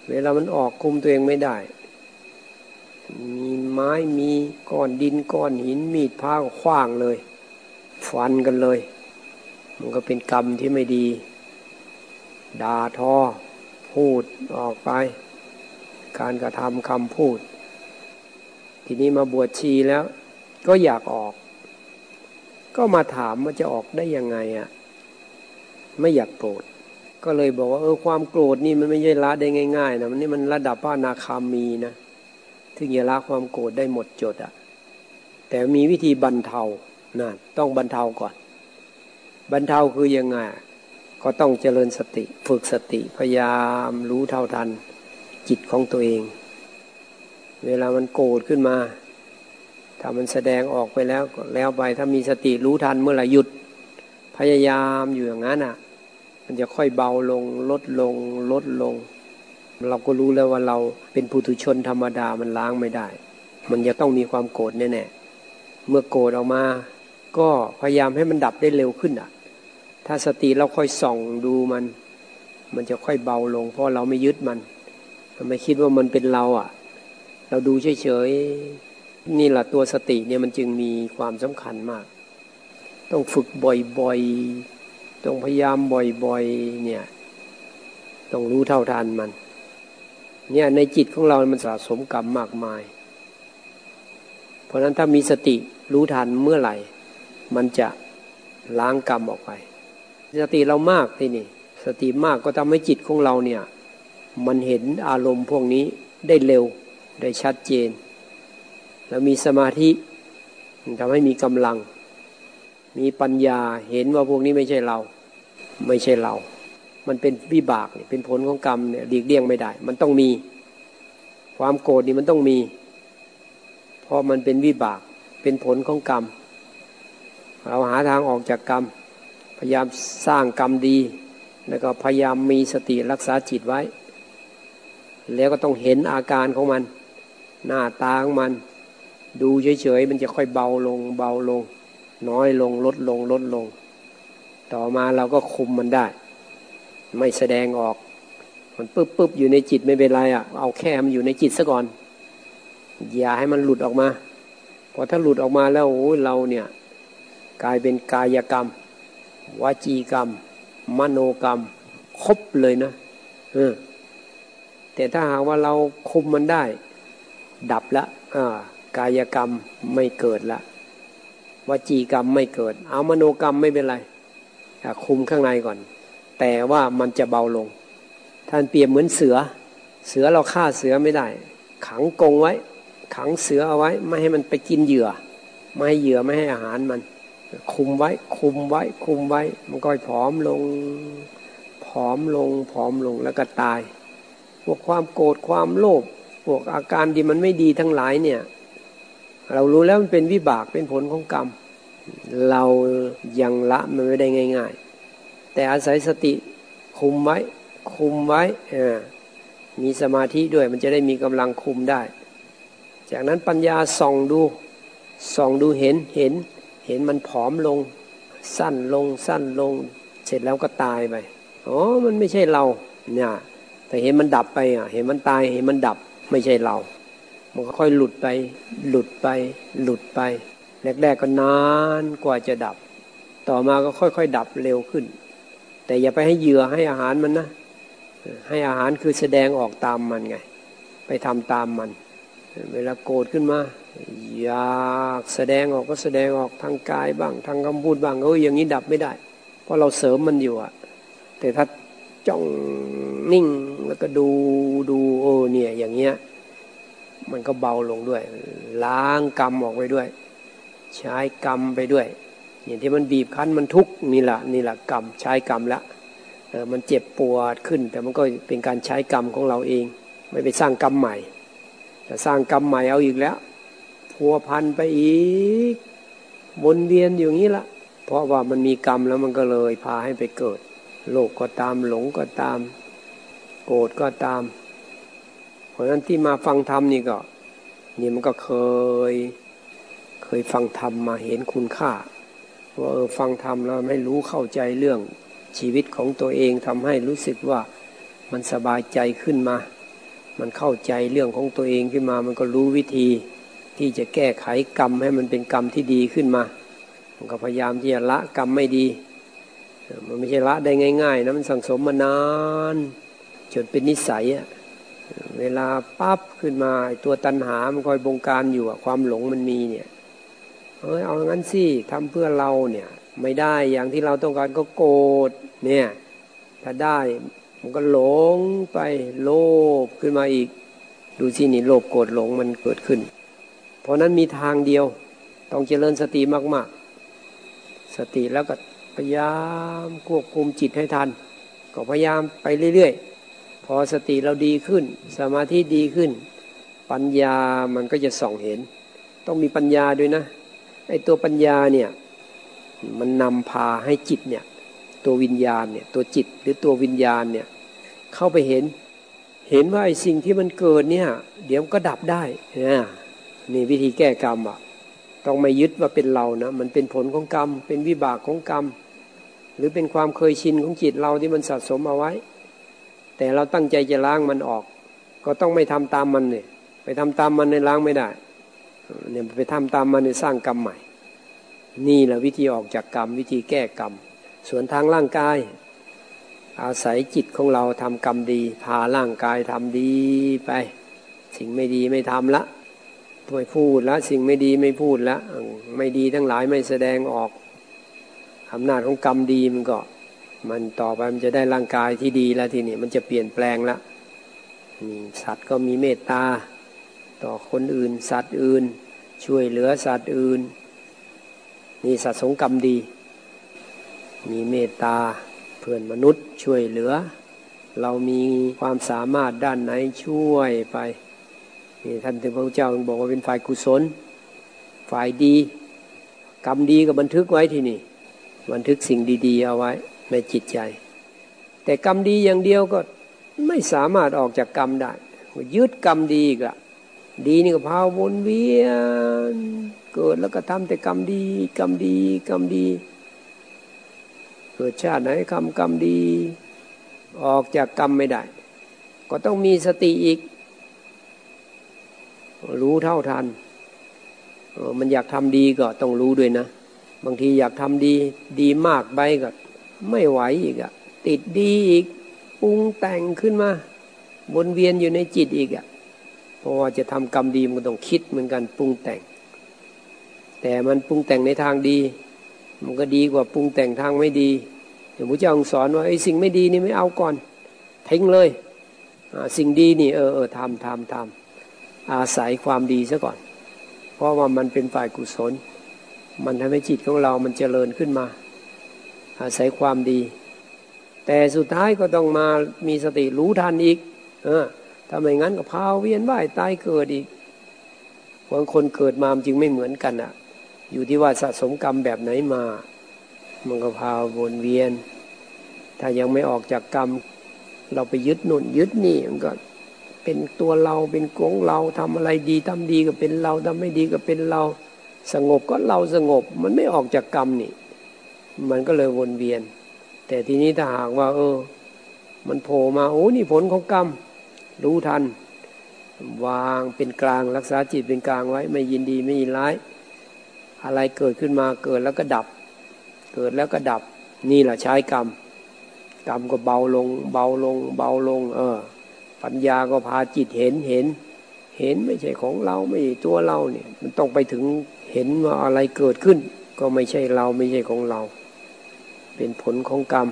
เวลามันออกคุมตัวเองไม่ได้ มีไม้มีก้อนดินก้อนหินมีดผ้าก็คว้างเลย ฟันกันเลย มันก็เป็นกรรมที่ไม่ดี ด่าทอ พูดออกไป การกระทำคำพูด ทีนี้มาบวชชีแล้ว ก็อยากออก ก็มาถามว่าจะออกได้ยังไงอะ่ะไม่อยากโกรธก็เลยบอกว่าเออความโกรธนี่มันไม่ใช่ละได้ง่ายๆนะมันนี่มันระดับพระนาคามีนะ ถึงจะละความโกรธได้หมดจดอะแต่มีวิธีบรรเทานะต้องบรรเทาก่อน บรรเทาคือยังไง ก็ต้องเจริญสติ ฝึกสติพยายามรู้เท่าทัน จิตของตัวเอง เวลามันโกรธขึ้นมา ถ้ามันแสดงออกไปแล้วแล้วไปถ้ามีสติรู้ทันเมื่อไหร่หยุด พยายามอยู่อย่างนั้นอะ มันจะค่อยเบาลงลดลงลดลง เราก็รู้แล้วว่าเราเป็นผู้ถุชนธรรมดามันล้างไม่ได้ มันจะต้องมีความโกรธแน่ๆเมื่อโกรธออกมา ก็พยายามให้มันดับได้เร็วขึ้นอะ ถ้าสติเราค่อยส่องดูมัน มันจะค่อยเบาลง เพราะเราไม่ยึดมันไม่คิดว่ามันเป็นเราอะ เราดูเฉยๆนี่แหละตัวสติเนี่ยมันจึงมีความสำคัญมาก ต้องฝึกบ่อยๆต้องพยายามบ่อยๆเนี่ย ต้องรู้เท่าทันมัน เนี่ยในจิตของเรามันสะสมกรรมมากมาย เพราะนั้นถ้ามีสติรู้ทันเมื่อไหร่ มันจะล้างกรรมออกไป สติเรามากที่นี่ สติมากก็ทำให้จิตของเราเนี่ย มันเห็นอารมณ์พวกนี้ได้เร็วได้ชัดเจน แล้วมีสมาธิทำให้มีกำลัง มีปัญญาเห็นว่าพวกนี้ไม่ใช่เรา ไม่ใช่เรา มันเป็นวิบากเป็นผลของกรรมเนี่ยหลีกเลี่ยงไม่ได้ มันต้องมี ความโกรธนี่มันต้องมีเพราะมันเป็นวิบากเป็นผลของกรรม เราหาทางออกจากกรรม พยายามสร้างกรรมดี แล้วก็พยายามมีสติรักษาจิตไว้ แล้วก็ต้องเห็นอาการของมัน หน้าตาของมัน ดูเฉยๆมันจะค่อยเบาลง เบาลง น้อยลงลดลงลดลง ต่อมาเราก็คุมมันได้ ไม่แสดงออก มันปึ๊บปึ๊บอยู่ในจิตไม่เป็นไรอะ เอาแค่มันอยู่ในจิตซะก่อน อย่าให้มันหลุดออกมาพอถ้าหลุดออกมาแล้วโอ้เราเนี่ยกลายเป็นกายกรรม วจีกรรม มโนกรรม ครบเลยนะเออแต่ถ้าหากว่าเราคุมมันได้ ดับละอ่ากายกรรมไม่เกิดละวจีกรรมไม่เกิด เอามโนกรรมไม่เป็นไรคุมข้างในก่อน แต่ว่ามันจะเบาลง ท่านเปรียบเหมือนเสือ เสือเราฆ่าเสือไม่ได้ ขังกงไว้ ขังเสือเอาไว้ ไม่ให้มันไปกินเหยื่อ ไม่ให้เหยื่อไม่ให้อาหารมัน คุมไว้ คุมไว้ คุมไว้ มันก็ผอมลง ผอมลง ผอมลงแล้วก็ตาย พวกความโกรธความโลภ พวกอาการที่มันไม่ดีทั้งหลายเนี่ย เรารู้แล้วมันเป็นวิบากเป็นผลของกรรม เรายังละมันไม่ได้ง่าย ๆ แต่อาศัยสติคุมไว้ คุมไว้มีสมาธิด้วยมันจะได้มีกำลังคุมได้ จากนั้นปัญญาส่องดูส่องดูเห็นเห็น เห็นมันผอมลง สั้นลงสั้นลง เสร็จแล้วก็ตายไปอ๋อมันไม่ใช่เราเนี่ยแต่เห็นมันดับไปอะเห็นมันตายเห็นมันดับไม่ใช่เรา มันค่อยหลุดไป หลุดไป หลุดไป แรกๆก็นานกว่าจะดับ ต่อมาก็ค่อยๆ ดับเร็วขึ้น แต่อย่าไปให้เหยื่อให้อาหารมันนะ ให้อาหารคือแสดงออกตามมันไง ไปทำตามมัน เวลาโกรธขึ้นมา อยากแสดงออกก็แสดงออกทางกายบ้าง ทางคำพูดบ้างเอออย่างนี้ดับไม่ได้ เพราะเราเสริมมันอยู่อะแต่ถ้าจ้องนิ่งแล้วก็ดูดูโอ้เนี่ยอย่างเงี้ยมันก็เบาลงด้วย ล้างกรรมออกไปด้วย ใช้กรรมไปด้วย อย่างที่มันบีบคั้นมันทุกข์นี่แหละนี่แหละกรรมใช้กรรมแล้วมันเจ็บปวดขึ้น แต่มันก็เป็นการใช้กรรมของเราเอง ไม่ไปสร้างกรรมใหม่แต่สร้างกรรมใหม่เอาอีกแล้วพัวพันไปอีกวนเวียนอยู่งี้ละเพราะว่ามันมีกรรมแล้วมันก็เลยพาให้ไปเกิด โลกก็ตามหลงก็ตาม โกรธก็ตาม เพราะนั้นที่มาฟังธรรมนี่ก็นี่มันก็เคย เคยฟังธรรมมาเห็นคุณค่า ว่าเออฟังธรรมแล้วไม่รู้เข้าใจเรื่องชีวิตของตัวเองทำให้รู้สึกว่ามันสบายใจขึ้นมา มันเข้าใจเรื่องของตัวเองขึ้นมา มันก็รู้วิธีที่จะแก้ไขกรรมให้มันเป็นกรรมที่ดีขึ้นมา มันก็พยายามที่จะละกรรมไม่ดี มันไม่ใช่ละได้ง่ายๆนะมันสังสมมานานจนเป็นนิสัยอะเวลาปั๊บขึ้นมาตัวตัณหามันคอยบงการอยู่อะความหลงมันมีเนี่ย เอ้ยเอางั้นสิทำเพื่อเราเนี่ย ไม่ได้อย่างที่เราต้องการก็โกรธเนี่ย ถ้าได้มันก็หลงไปโลภขึ้นมาอีก ดูสินี่โลภโกรธหลงมันเกิดขึ้น เพราะนั้นมีทางเดียว ต้องเจริญสติมาก ๆ สติแล้วก็พยายามควบคุมจิตให้ทัน ก็พยายามไปเรื่อยๆ พอสติเราดีขึ้น สมาธิดีขึ้น ปัญญามันก็จะส่องเห็น ต้องมีปัญญาด้วยนะ ไอ้ตัวปัญญาเนี่ยมันนำพาให้จิตเนี่ยตัววิญญาณเนี่ยตัวจิตหรือตัววิญญาณเนี่ยเข้าไปเห็นเห็นว่าไอ้สิ่งที่มันเกิดเนี่ย เดี๋ยวก็ดับได้นะนี่วิธีแก้กรรมอะต้องไม่ยึดว่าเป็นเรานะมันเป็นผลของกรรม เป็นวิบากของกรรม หรือเป็นความเคยชินของจิตเราที่มันสะสมเอาไว้ แต่เราตั้งใจจะล้างมันออก ก็ต้องไม่ทำตามมันเนี่ยไปทำตามมันในล้างไม่ได้ เนี่ยไปทำตามมันในสร้างกรรมใหม่ นี่แหละวิธีออกจากกรรม วิธีแก้กรรม ส่วนทางร่างกาย อาศัยจิตของเราทำกรรมดี พาร่างกายทำดีไป สิ่งไม่ดีไม่ทำละไม่พูดละสิ่งไม่ดีไม่พูดละไม่ดีทั้งหลายไม่แสดงออกอำนาจของกรรมดีมันก็ มันต่อไปมันจะได้ร่างกายที่ดีแล้วทีนี้มันจะเปลี่ยนแปลงล้วนี่สัตว์ก็มีเมตตา ต่อคนอื่น สัตว์อื่น ช่วยเหลือสัตว์อื่น นี่สัตว์สงกรรมดี มีเมตตาเพื่อนมนุษย์ช่วยเหลือ เรามีความสามารถด้านไหนช่วยไปนี่ท่านถึงพระเจ้าบอกว่าเป็นฝ่ายกุศล ฝ่ายดี กรรมดีก็บันทึกไว้ที่นี่ บันทึกสิ่งดี ๆ เอาไว้ในจิตใจ แต่กรรมดีอย่างเดียวก็ไม่สามารถออกจากกรรมได้ยึดกรรมดีอีกละ ดีนี่ก็พาวนเวียน เกิดแล้วก็ทำแต่กรรมดี กรรมดี กรรมดี เกิดชาติไหนคำกรรมดี ออกจากกรรมไม่ได้ ก็ต้องมีสติอีก รู้เท่าทัน มันอยากทำดีก็ต้องรู้ด้วยนะ บางทีอยากทำดีดีมากไปก็ไม่ไหวอีกอะติดดีอีกปรุงแต่งขึ้นมาวนเวียนอยู่ในจิตอีกอะ เพราะว่าจะทำกรรมดีมันต้องคิดเหมือนกันปรุงแต่ง แต่มันปรุงแต่งในทางดี มันก็ดีกว่าปรุงแต่งทางไม่ดีอย่างพระเจ้าสอนว่าไอ้สิ่งไม่ดีนี่ไม่เอาก่อนทิ้งเลยสิ่งดีนี่เออเออทำทำทำอาศัยความดีซะก่อน เพราะว่ามันเป็นฝ่ายกุศล มันทำให้จิตของเรามันเจริญขึ้นมา อาศัยความดี แต่สุดท้ายก็ต้องมามีสติรู้ทันอีก เออ ถ้าไม่งั้นก็พาเวียนว่ายตายเกิดอีกบางคนเกิดมาจึงไม่เหมือนกันอะ่ะ อยู่ที่ว่าสะสมกรรมแบบไหนมา มันก็พาวนเวียน ถ้ายังไม่ออกจากกรรม เราไปยึดหนุนยึดนี่มันก็เป็นตัวเราเป็นกงเราทำอะไรดีทำดีก็เป็นเราทำไม่ดีก็เป็นเราสงบก็เราสงบ มันไม่ออกจากกรรมนี่ มันก็เลยวนเวียน แต่ทีนี้ถ้าหากว่า เออ มันโผล่มาโอ้นี่ผลของกรรม รู้ทัน วางเป็นกลางรักษาจิตเป็นกลางไว้ ไม่ยินดีไม่ยินร้าย อะไรเกิดขึ้นมาเกิดแล้วก็ดับ เกิดแล้วก็ดับ นี่แหละใช้กรรม กรรมก็เบาลง เบาลง เบาลง เออ ปัญญาก็พาจิตเห็นเห็น เห็นไม่ใช่ของเราไม่ใช่ตัวเราเนี่ย มันต้องไปถึงเห็นว่าอะไรเกิดขึ้น ก็ไม่ใช่เราไม่ใช่ของเรา เป็นผลของกรรม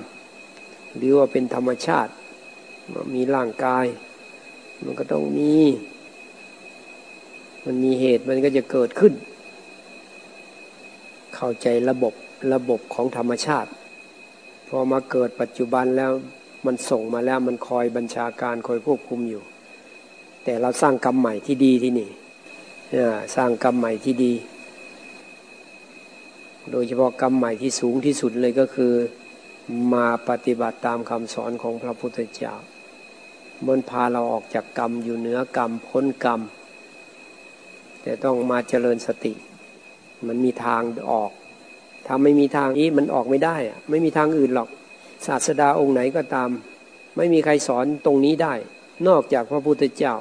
หรือว่าเป็นธรรมชาติมีร่างกาย มันก็ต้องมี มันมีเหตุมันก็จะเกิดขึ้น เข้าใจระบบระบบของธรรมชาติ พอมาเกิดปัจจุบันแล้วมันส่งมาแล้วมันคอยบัญชาการคอยควบคุมอยู่ แต่เราสร้างกรรมใหม่ที่ดีที่นี่สร้างกรรมใหม่ที่ดี โดยเฉพาะกรรมใหม่ที่สูงที่สุดเลยก็คือ มาปฏิบัติตามคำสอนของพระพุทธเจ้า มันพาเราออกจากกรรมอยู่เหนือกรรมพ้นกรรม แต่ต้องมาเจริญสติ มันมีทางออก ถ้าไม่มีทางนี้มันออกไม่ได้อะไม่มีทางอื่นหรอก ศาสดาองค์ไหนก็ตาม ไม่มีใครสอนตรงนี้ได้ นอกจากพระพุทธเจ้า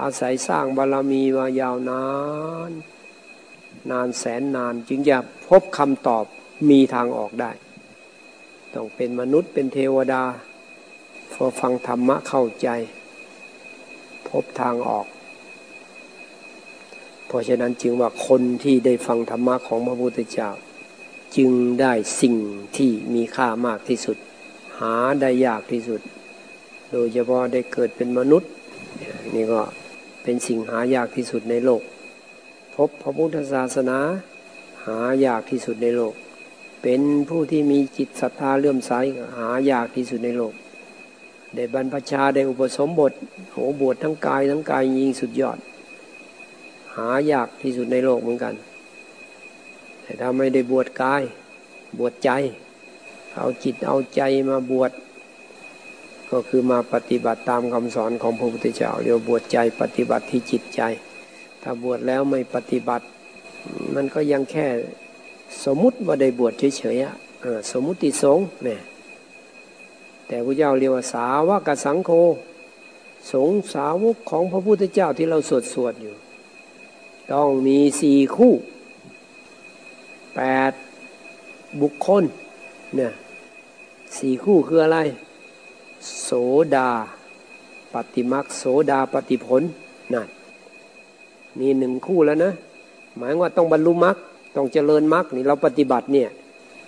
อาศัยสร้างบารรมีมายาวนาน นานแสนนานจึงจะพบคำตอบมีทางออกได้ ต้องเป็นมนุษย์เป็นเทวดา พอฟังธรรมะเข้าใจ พบทางออก เพราะฉะนั้นจึงว่าคนที่ได้ฟังธรรมะของพระพุทธเจ้า จึงได้สิ่งที่มีค่ามากที่สุด หาได้ยากที่สุด โดยเฉพาะได้เกิดเป็นมนุษย์ นี่ก็เป็นสิ่งหายากที่สุดในโลก พบพระพุทธศาสนา หายากที่สุดในโลก เป็นผู้ที่มีจิตศรัทธาเลื่อมใสหายากที่สุดในโลก ได้บรรพชาได้อุปสมบทโหบวชทั้งกายทั้งกายยิงสุดยอด หายากที่สุดในโลกเหมือนกัน แต่ถ้าไม่ได้บวชกาย บวชใจ เอาจิตเอาใจมาบวชก็คือมาปฏิบัติตามคำสอนของพระพุทธเจ้าเรียกบวชใจปฏิบัติที่จิตใจ ถ้าบวชแล้วไม่ปฏิบัติ มันก็ยังแค่สมมุติว่าได้บวชเฉยๆสมมุติสงฆ์เนี่ย แต่พระเจ้าเรียกว่าสาวกสังโฆสงสาวกของพระพุทธเจ้าที่เราสวดสวดอยู่ ต้องมีสี่คู่แปดบุคคลเนี่ยสี่คู่คืออะไร โสดา ปฏิมักโสดาปฏิผลนั่นมีหนึ่งคู่แล้วนะ หมายว่าต้องบรรลุมักต้องเจริญมักนี่เราปฏิบัติเนี่ย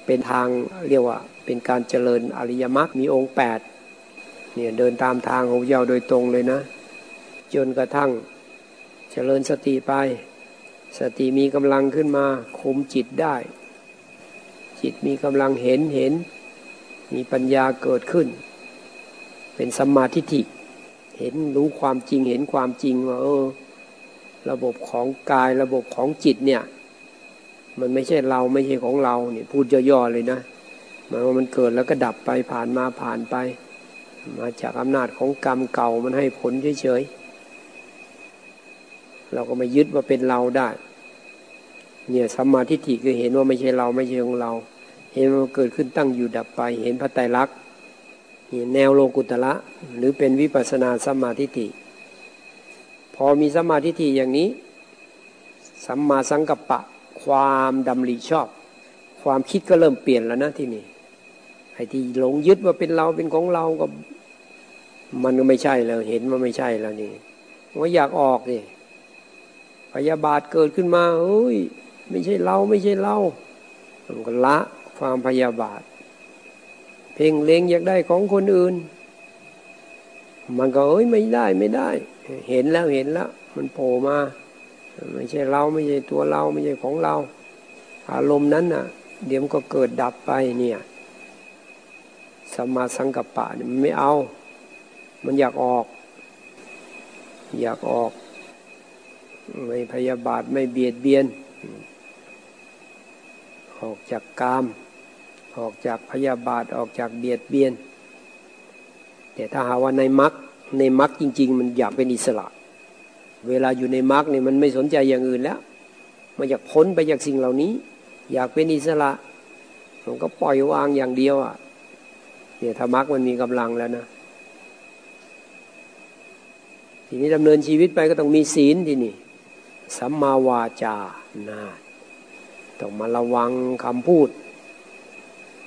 เป็นทางเรียกว่าเป็นการเจริญอริยมรรคมีองค์แปดเนี่ยเดินตามทางของเยาโดยตรงเลยนะ จนกระทั่งเจริญสติไป สติมีกำลังขึ้นมาคุมจิตได้ จิตมีกำลังเห็นเห็น มีปัญญาเกิดขึ้น เป็นสมาธิิเห็นรู้ความจริงเห็นความจริงว่าเออ ระบบของกายระบบของจิตเนี่ย มันไม่ใช่เราไม่ใช่ของเราเนี่ยพูดย่อๆเลยนะมันว่ามันเกิดแล้วก็ดับไปผ่านมาผ่านไป มาจากอำนาจของกรรมเก่ามันให้ผลเฉยๆเราก็ไม่ยึดว่าเป็นเราได้ เนี่ยสัมมาทิฏฐิคือเห็นว่าไม่ใช่เราไม่ใช่ของเรา เห็นว่าเกิดขึ้นตั้งอยู่ดับไป เห็นพระไตรลักษณ์แนวโลกุตละหรือเป็นวิปัสนาสัมมาทิฏฐิพอมีสัมมาทิฏฐิอย่างนี้สัมมาสังกัปปะ ความดำริชอบ ความคิดก็เริ่มเปลี่ยนแล้วนะที่นี่ไอ้ที่หลงยึดว่าเป็นเราเป็นของเราก็มันก็ไม่ใช่แล้วเห็นว่าไม่ใช่แล้วนี่ว่าอยากออกนี่พยาบาทเกิดขึ้นมาเฮ้ย ไม่ใช่เราไม่ใช่เรามันก็ละความพยาบาท เพ่งเล็งอยากได้ของคนอื่น มันก็เอ้ยไม่ได้ไม่ได้ เห็นแล้วเห็นแล้ว มันโผล่มา ไม่ใช่เราไม่ใช่ตัวเราไม่ใช่ของเรา อารมณ์นั้นน่ะ เดี๋ยวมันก็เกิดดับไปเนี่ยสมาสังกัปปะมันไม่เอา มันอยากออก อยากออก ไม่พยาบาทไม่เบียดเบียน ออกจากกาม ออกจากพยาบาทออกจากเบียดเบียน แต่ถ้าหาว่าในมรรคในมรรคจริง ๆ มันอยากเป็นอิสระ เวลาอยู่ในมรรคเนี่ยมันไม่สนใจอย่างอื่นแล้วมันอยากพ้นไปจากสิ่งเหล่านี้ อยากเป็นอิสระมันก็ปล่อยวางอย่างเดียวอะเนี่ยธรรมะมันมีกำลังแล้วนะทีนี้ดำเนินชีวิตไปก็ต้องมีศีลทีนี่สัมมาวาจานาต้องมาระวังคำพูด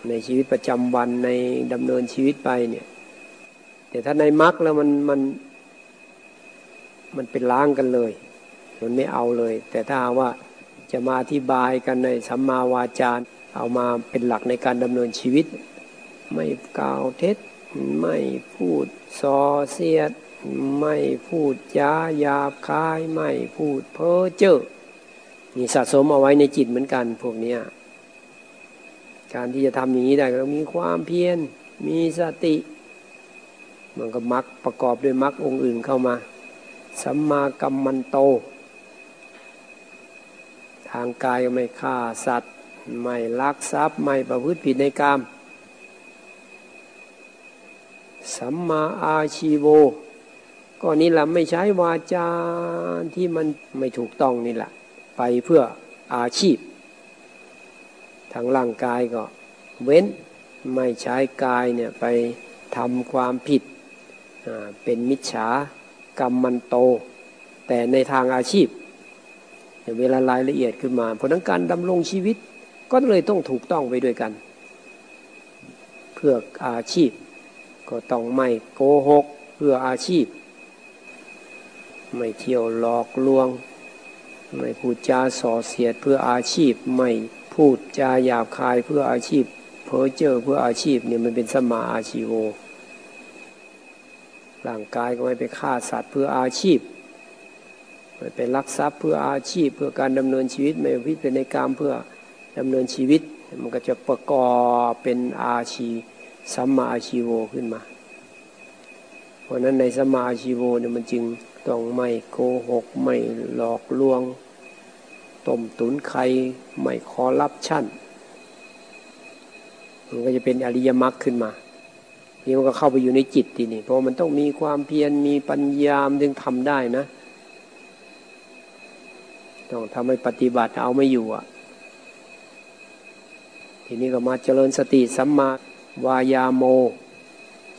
ในชีวิตประจำวันในดำเนินชีวิตไปเนี่ยแต่ถ้าในมรรคแล้วมันมัน มันเป็นล้างกันเลย มันไม่เอาเลย แต่ถ้าว่าจะมาอธิบายกันในสัมมาวาจาเอามาเป็นหลักในการดำเนินชีวิต ไม่กล่าวเท็จ ไม่พูดส่อเสียด ไม่พูดยาหยาบคาย ไม่พูดเพ้อเจ้อนี่สะสมเอาไว้ในจิตเหมือนกันพวกนี้การที่จะทำอย่างนี้ได้ก็ต้องมีความเพียรมีสติ มันก็มักประกอบด้วยมักองค์อื่นเข้ามา สัมมากัมมันโต ทางกายไม่ฆ่าสัตว์ ไม่ลักทรัพย์ไม่ประพฤติผิดในกรรมสัมมาอาชีโว ก็นี่แหละไม่ใช้วาจาที่มันไม่ถูกต้องนี่แหละ ไปเพื่ออาชีพ ทางร่างกายก็เว้นไม่ใช้กายเนี่ยไปทำความผิดเป็นมิจฉา กรรมมันโต แต่ในทางอาชีพเวลารายละเอียดขึ้นมา เพราะนั้นการดำรงชีวิตก็เลยต้องถูกต้องไปด้วยกัน เพื่ออาชีพ ก็ต้องไม่โกหกเพื่ออาชีพ ไม่เที่ยวหลอกลวง ไม่พูดจาส่อเสียดเพื่ออาชีพ ไม่พูดจาหยาบคายเพื่ออาชีพ เพ้อเจ้อเพื่ออาชีพเนี่ยมันเป็นสมาอาชีโว ร่างกายก็ไม่ไปฆ่าสัตว์เพื่ออาชีพ ไม่ไปลักทรัพย์เพื่ออาชีพ เพื่อการดำเนินชีวิตไม่พิจารณากรรมเพื่อดำเนินชีวิต มันก็จะประกอบเป็นอาชีสัมมาอาชีโวขึ้นมา เพราะนั้นในสัมมาอาชีโวเนี่ยมันจึงต้องไม่โกหกไม่หลอกลวงต้มตุนใครไม่คอรับชั่นมันก็จะเป็นอริยมรรคขึ้นมา นี่มันก็เข้าไปอยู่ในจิตทีนี่เพราะมันต้องมีความเพียรมีปัญญามถึงทำได้นะ ต้องทำให้ปฏิบัติเอาไม่อยู่อะ ทีนี้ก็มาเจริญสติสัมมาวายาโม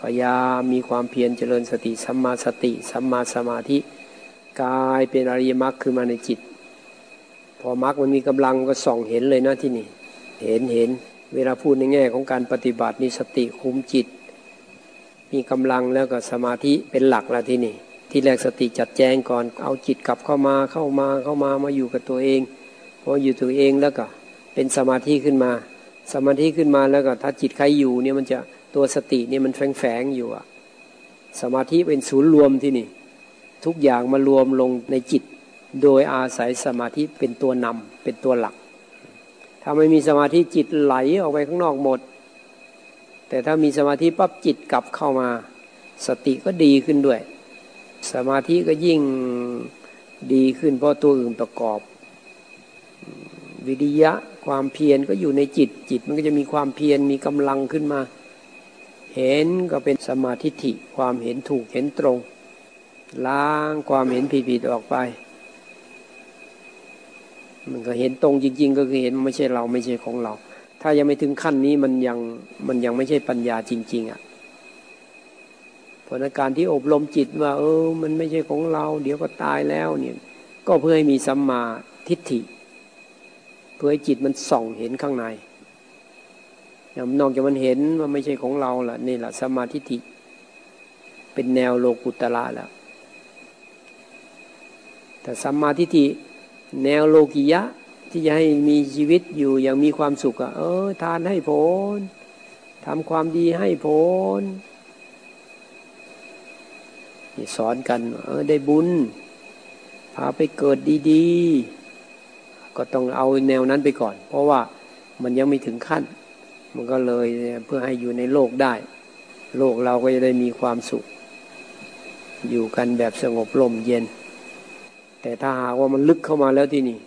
พยามีความเพียรเจริญสติสัมมาสติสัมมาสมาธิกายเป็นอริยมรรคขึ้นมาในจิต พอมรรคมันมีกำลังก็ส่องเห็นเลยนะที่นี่ เห็นเห็น เวลาพูดในแง่ของการปฏิบัตินี่สติคุมจิต มีกำลังแล้วก็สมาธิเป็นหลักแล้วที่นี่ ที่แรกสติจัดแจงก่อนเอาจิตกลับเข้ามาเข้ามาเข้ามามาอยู่กับตัวเองพออยู่ตัวเองแล้วก็เป็นสมาธิขึ้นมา สมาธิขึ้นมาแล้วก็ถ้าจิตใครอยู่เนี่ยมันจะตัวสติเนี่ยมันแฝงแฝงอยู่อะสมาธิเป็นศูนย์รวมที่นี่ ทุกอย่างมารวมลงในจิต โดยอาศัยสมาธิเป็นตัวนำเป็นตัวหลัก ถ้าไม่มีสมาธิจิตไหลออกไปข้างนอกหมด แต่ถ้ามีสมาธิปั๊บจิตกลับเข้ามา สติก็ดีขึ้นด้วย สมาธิก็ยิ่งดีขึ้นเพราะตัวอื่นประกอบ วิริยะความเพียรก็อยู่ในจิตจิตมันก็จะมีความเพียรมีกำลังขึ้นมา เห็นก็เป็นสมาธิฐิความเห็นถูกเห็นตรง ล้างความเห็นผิดๆออกไป มันก็เห็นตรงจริง ๆ ก็คือเห็นไม่ใช่เราไม่ใช่ของเรา ถ้ายังไม่ถึงขั้นนี้มันยังมันยังไม่ใช่ปัญญาจริง ๆอะ่ะผลการที่อบรมจิตว่า เออ มันไม่ใช่ของเรา เดี๋ยวก็ตายแล้วเนี่ย ก็เพื่อให้มีสัมมาทิฏฐิ เพื่อให้จิตมันส่องเห็นข้างในนอกจากมันเห็นว่าไม่ใช่ของเราล่ะนี่แหละสัมมาทิฏฐิเป็นแนวโลกุตละแล้วแต่สัมมาทิฏฐิแนวโลกิยะ ที่จะให้มีชีวิตอยู่อย่างมีความสุขอะเออ ทานให้ผลทำความดีให้ผลสอนกัน เออได้บุญ พาไปเกิดดีๆ ก็ต้องเอาแนวนั้นไปก่อน เพราะว่ามันยังไม่ถึงขั้น มันก็เลยเพื่อให้อยู่ในโลกได้ โลกเราก็จะได้มีความสุข อยู่กันแบบสงบลมเย็น แต่ถ้าหากว่ามันลึกเข้ามาแล้วที่นี่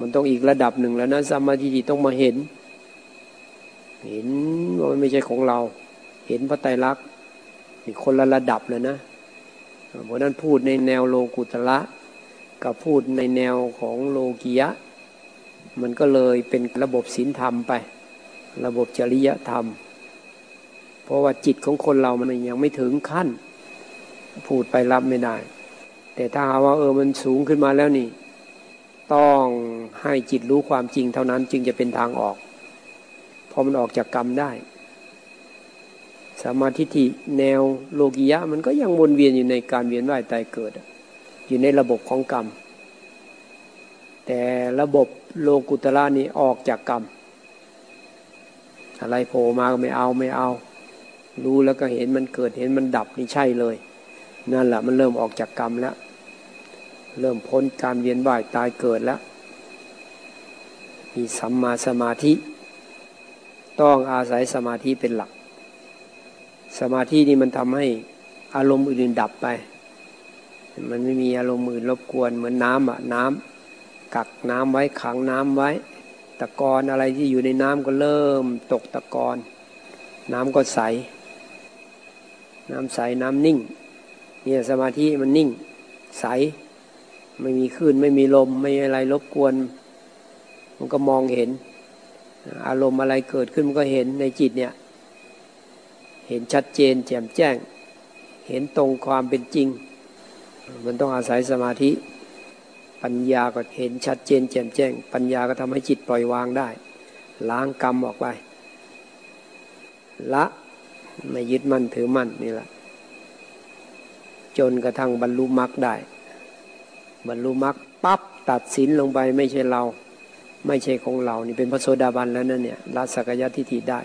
มันต้องอีกระดับหนึ่งแล้วนะสัมมาทิฏฐิต้องมาเห็น เห็นว่ามันไม่ใช่ของเรา เห็นพระไตรลักษณ์มีคนละระดับเลยนะเพราะนั้นพูดในแนวโลกุตละกับพูดในแนวของโลกียะ มันก็เลยเป็นระบบศีลธรรมไป ระบบจริยธรรม เพราะว่าจิตของคนเรามันยังไม่ถึงขั้น พูดไปรับไม่ได้ แต่ถ้าหาว่าเออมันสูงขึ้นมาแล้วนี่ ต้อง ให้จิตรู้ความจริงเท่านั้นจึงจะเป็นทางออกพอมันออกจากกรรมได้สมาธิิแนวโลกิยะมันก็ยังวนเวียนอยู่ในการเวียนว่ายตายเกิด อยู่ในระบบของกรรม แต่ระบบโลกุตละนี้ออกจากกรรม อะไรโผล่มาก็ไม่เอาไม่เอา รู้แล้วก็เห็นมันเกิดเห็นมันดับนี่ใช่เลย นั่นแหละมันเริ่มออกจากกรรมแล้ว เริ่มพ้นการเวียนว่ายตายเกิดแล้ว มีสัมมาสมาธิ ต้องอาศัยสมาธิเป็นหลัก สมาธินี่มันทำให้อารมณ์อื่นดับไป มันไม่มีอารมณ์อื่นรบกวนเหมือนน้ำอะน้ำกักน้ำไว้ขังน้ำไว้ ตะกอนอะไรที่อยู่ในน้ำก็เริ่มตกตะกอน น้ำก็ใส น้ำใสน้ำนิ่งเนี่ยสมาธิมันนิ่งใส ไม่มีคลื่นไม่มีลมไม่มีอะไรรบกวน มันก็มองเห็น อารมณ์อะไรเกิดขึ้นมันก็เห็นในจิตเนี่ย เห็นชัดเจนแจ่มแจ้ง เห็นตรงความเป็นจริง มันต้องอาศัยสมาธิ ปัญญาก็เห็นชัดเจนแจ่มแจ้ง ปัญญาก็ทำให้จิตปล่อยวางได้ ล้างกรรมออกไป ละไม่ยึดมั่นถือมั่นนี่แหละจนกระทั่งบรรลุมรรคได้ บรรลุมรรคปั๊บตัดสินลงไปไม่ใช่เรา ไม่ใช่ของเรา นี่เป็นพระโสดาบันแล้วนั่นเนี่ยละสักยะทิฏฐิได้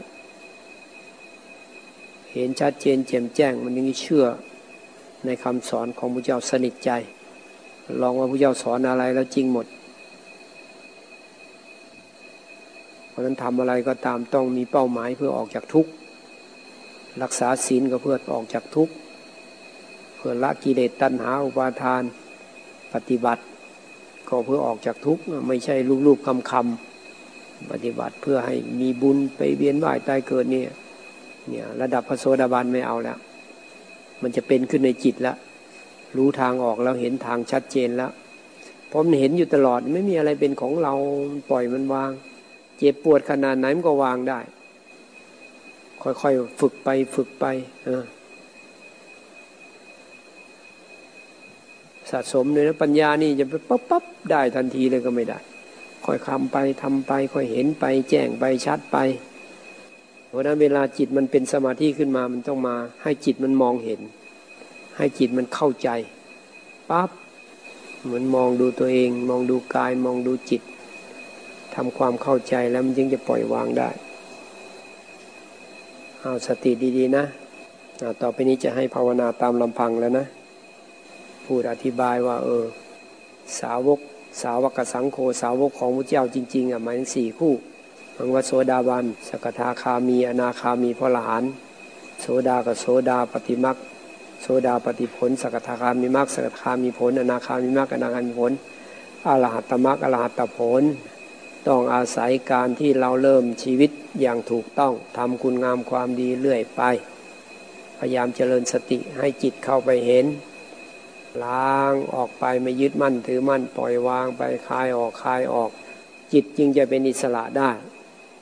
เห็นชัดเจนแจ่มแจ้ง มันยังเชื่อในคำสอนของพระเจ้าสนิทใจ ลองว่าพระเจ้าสอนอะไรแล้วจริงหมด เพราะนั้นทำอะไรก็ตามต้องมีเป้าหมายเพื่อออกจากทุกข์รักษาศีลก็เพื่อออกจากทุกข์เพื่อละกิเลสตัณหาอุปาทาน ปฏิบัติ ก็เพื่อออกจากทุกข์ไม่ใช่รูปๆคำคำปฏิบัติเพื่อให้มีบุญไปเวียนว่ายตายเกิดเนี่ยเนี่ยระดับพระโสดาบันไม่เอาแล้ว มันจะเป็นขึ้นในจิตแล้วรู้ทางออกแล้วเห็นทางชัดเจนแล้วพราะมันเห็นอยู่ตลอดไม่มีอะไรเป็นของเราปล่อยมันวาง เจ็บปวดขนาดไหนมันก็วางได้ ค่อยๆฝึกไปฝึกไป สะสมเลยนะปัญญานี่จะไปปั๊บปั๊บได้ทันทีเลยก็ไม่ได้ ค่อยคำไปทำไป ค่อยเห็นไป แจ้งไปชัดไป เพราะนั้นเวลาจิตมันเป็นสมาธิขึ้นมามันต้องมา ให้จิตมันมองเห็น ให้จิตมันเข้าใจปั๊บเหมือนมองดูตัวเอง มองดูกายมองดูจิตทำความเข้าใจแล้วมันจึงจะปล่อยวางได้เอาสติดีๆนะ ต่อไปนี้จะให้ภาวนาตามลำพังแล้วนะ พูดอธิบายว่า เออ สาวก สาวกสังโฆสาวกของพระเจ้าจริง ๆอะหมายถึงสี่คู่มังวโสดาบันสกทาคามี อนาคามีพระหลานโสดากับโสดาปฏิมักโสดาปฏิผล สกทาคามีมักสกทาคามีผล อนาคามีมักอนาคามีผลอรหัตมักอรหัตตผล ต้องอาศัยการที่เราเริ่มชีวิตอย่างถูกต้องทำคุณงามความดีเรื่อยไป พยายามเจริญสติให้จิตเข้าไปเห็น ล้างออกไปไม่ยึดมั่นถือมั่นปล่อยวางไปคลายออกคลายออก จิตจึงจะเป็นอิสระได้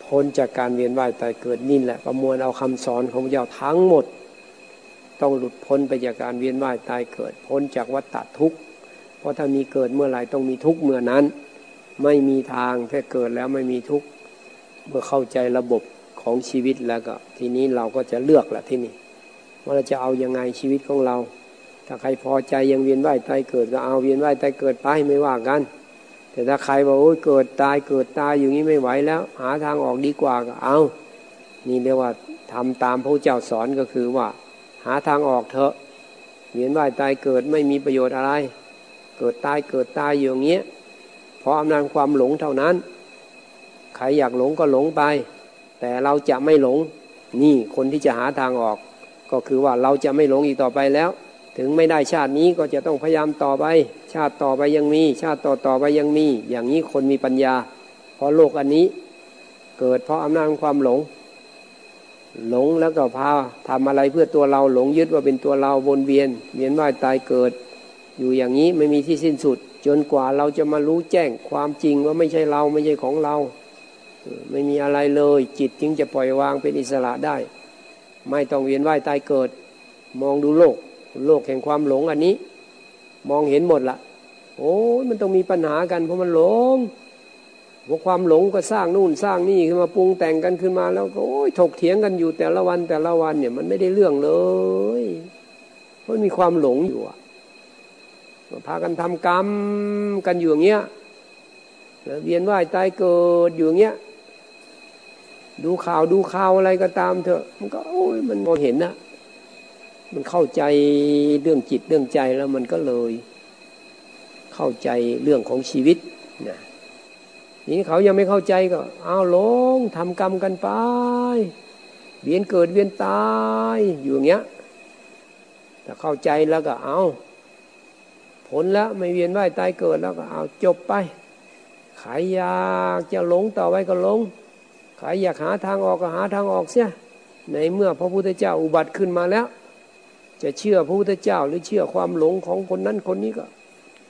พ้นจากการเวียนว่ายตายเกิดนี่แหละประมวลเอาคำสอนของพระเจ้าทั้งหมด ต้องหลุดพ้นไปจากการเวียนว่ายตายเกิด พ้นจากวัฏฏะทุกข์เพราะถ้ามีเกิดเมื่อไหร่ต้องมีทุกข์เมื่อนั้น ไม่มีทางแค่เกิดแล้วไม่มีทุกข์เมื่อเข้าใจระบบของชีวิตแล้วก็ ทีนี้เราก็จะเลือกแหละที่นี่ว่าเราจะเอายังไงชีวิตของเรา ถ้าใครพอใจยังเวียนว่ายตายเกิดก็เอาเวียนว่ายตายเกิดไปไม่ว่ากัน แต่ถ้าใครบอกโอ้ยเกิดตายเกิดตายอย่างนี้ไม่ไหวแล้ว หาทางออกดีกว่าก็เอา นี่เรียกว่าทำตามพระเจ้าสอนก็คือว่า หาทางออกเถอะ เวียนว่ายตายเกิดไม่มีประโยชน์อะไร เกิดตายเกิดตายอย่างเงี้ยเพราะอำนาจความหลงเท่านั้น ใครอยากหลงก็หลงไป แต่เราจะไม่หลงนี่คนที่จะหาทางออก ก็คือว่าเราจะไม่หลงอีกต่อไปแล้ว ถึงไม่ได้ชาตินี้ก็จะต้องพยายามต่อไป ชาติต่อไปยังมี ชาติต่อต่อไปยังมี อย่างนี้คนมีปัญญา เพราะโลกอันนี้ เกิดเพราะอำนาจของความหลง หลงแล้วก็พาทำอะไรเพื่อตัวเราหลงยึดว่าเป็นตัวเราวนเวียน เวียนว่ายตายเกิด อยู่อย่างนี้ไม่มีที่สิ้นสุด จนกว่าเราจะมารู้แจ้งความจริงว่าไม่ใช่เราไม่ใช่ของเรา ไม่มีอะไรเลย จิตจึงจะปล่อยวางเป็นอิสระได้ ไม่ต้องเวียนว่ายตายเกิด มองดูโลก โลกแห่งความหลงอันนี้ มองเห็นหมดละโอ้ยมันต้องมีปัญหากันเพราะมันหลงพวกความหลงก็สร้างนู่นสร้างนี่ขึ้นมาปรุงแต่งกันขึ้นมาแล้วก็โอ้ยถกเถียงกันอยู่แต่ละวันแต่ละวันเนี่ยมันไม่ได้เรื่องเลยเพราะมีความหลงอยู่อะพากันทำกรรมกันอยู่อย่างเงี้ยเวียนว่ายตายเกิดอยู่อย่างเงี้ยดูข่าวดูข่าวอะไรก็ตามเถอะ มันก็โอ้ยมันมองเห็นนะ มันเข้าใจเรื่องจิตเรื่องใจแล้วมันก็เลย เข้าใจเรื่องของชีวิตนะนี้เขายังไม่เข้าใจก็ เอาลงทำกรรมกันไปเวียนเกิดเวียนตายอยู่อย่างเงี้ยแต่เข้าใจแล้วก็เอาผลแล้วไม่เวียนว่ายตายเกิดแล้วก็เอาจบไปใครอยากจะหลงต่อไปก็หลงใครอยากหาทางออกก็หาทางออกเสียในเมื่อพระพุทธเจ้าอุบัติขึ้นมาแล้ว จะเชื่อพระพุทธเจ้าหรือเชื่อความหลงของคนนั้นคนนี้ก็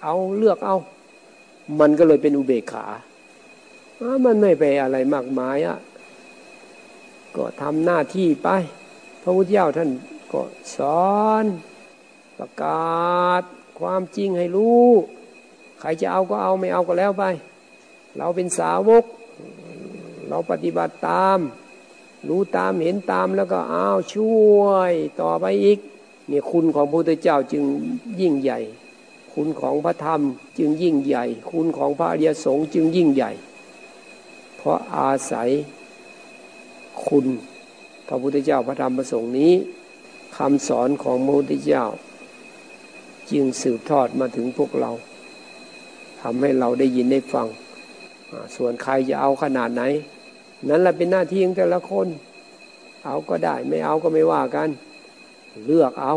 เอาเลือกเอา มันก็เลยเป็นอุเบกขา มันไม่ไปอะไรมากมายอะ่ะก็ทำหน้าที่ไป พระพุทธเจ้าท่านก็สอนประกาศความจริงให้รู้ ใครจะเอาก็เอาไม่เอาก็แล้วไป เราเป็นสาวก เราปฏิบัติตาม รู้ตามเห็นตามแล้วก็เอาวช่วยต่อไปอีก เนี่ยคุณของพระพุทธเจ้าจึงยิ่งใหญ่ คุณของพระธรรมจึงยิ่งใหญ่ คุณของพระอริยสงฆ์จึงยิ่งใหญ่ เพราะอาศัยคุณพระพุทธเจ้าพระธรรมพระสงฆ์นี้คำสอนของพระพุทธเจ้า จึงสืบทอดมาถึงพวกเราทำให้เราได้ยินได้ฟัง ส่วนใครจะเอาขนาดไหน นั้นแหละเป็นหน้าที่ของแต่ละคน เอาก็ได้ไม่เอาก็ไม่ว่ากัน เลือกเอา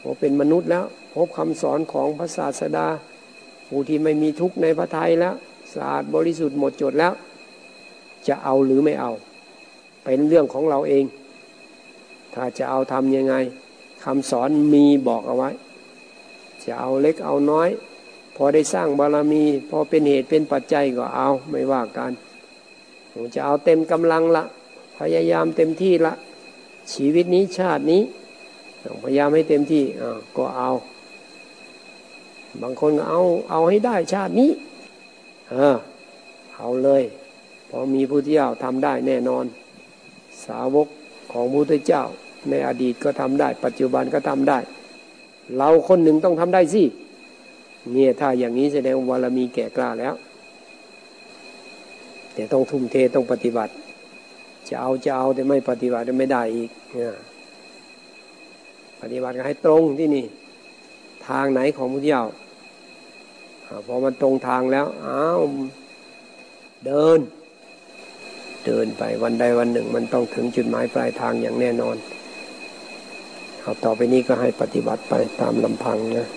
พอเป็นมนุษย์แล้ว พบคำสอนของพระศาสดา ผู้ที่ไม่มีทุกข์ในพระทัยแล้วสะอาดบริสุทธิ์หมดจดแล้ว จะเอาหรือไม่เอา เป็นเรื่องของเราเอง ถ้าจะเอาทำยังไงคำสอนมีบอกเอาไว้ จะเอาเล็กเอาน้อย พอได้สร้างบารมี พอเป็นเหตุเป็นปัจจัยก็เอาไม่ว่ากันจะเอาเต็มกำลังละพยายามเต็มที่ละ ชีวิตนี้ชาตินี้พยายามให้เต็มที่ก็เอา บางคนก็เอาเอาให้ได้ชาตินี้ เออเอาเลยพอมีพุทธเจ้าทำได้แน่นอน สาวกของพุทธเจ้า ในอดีตก็ทำได้ ปัจจุบันก็ทำได้ เราคนหนึ่งต้องทำได้สิเนี่ยถ้าอย่างนี้แสดงว่าเรามีแก่กล้าแล้ว แต่ต้องทุ่มเทต้องปฏิบัติ จะเอาจะเอาแต่ไม่ปฏิบัติไม่ได้อีกปฏิบัติก็ให้ตรงที่นี่ ทางไหนของพุทธเจ้าพอมันตรงทางแล้วอ้าวเดิน เดินไปวันใดวันหนึ่ง มันต้องถึงจุดหมายปลายทางอย่างแน่นอนเอาต่อไปนี้ก็ให้ปฏิบัติไปตามลำพังนะ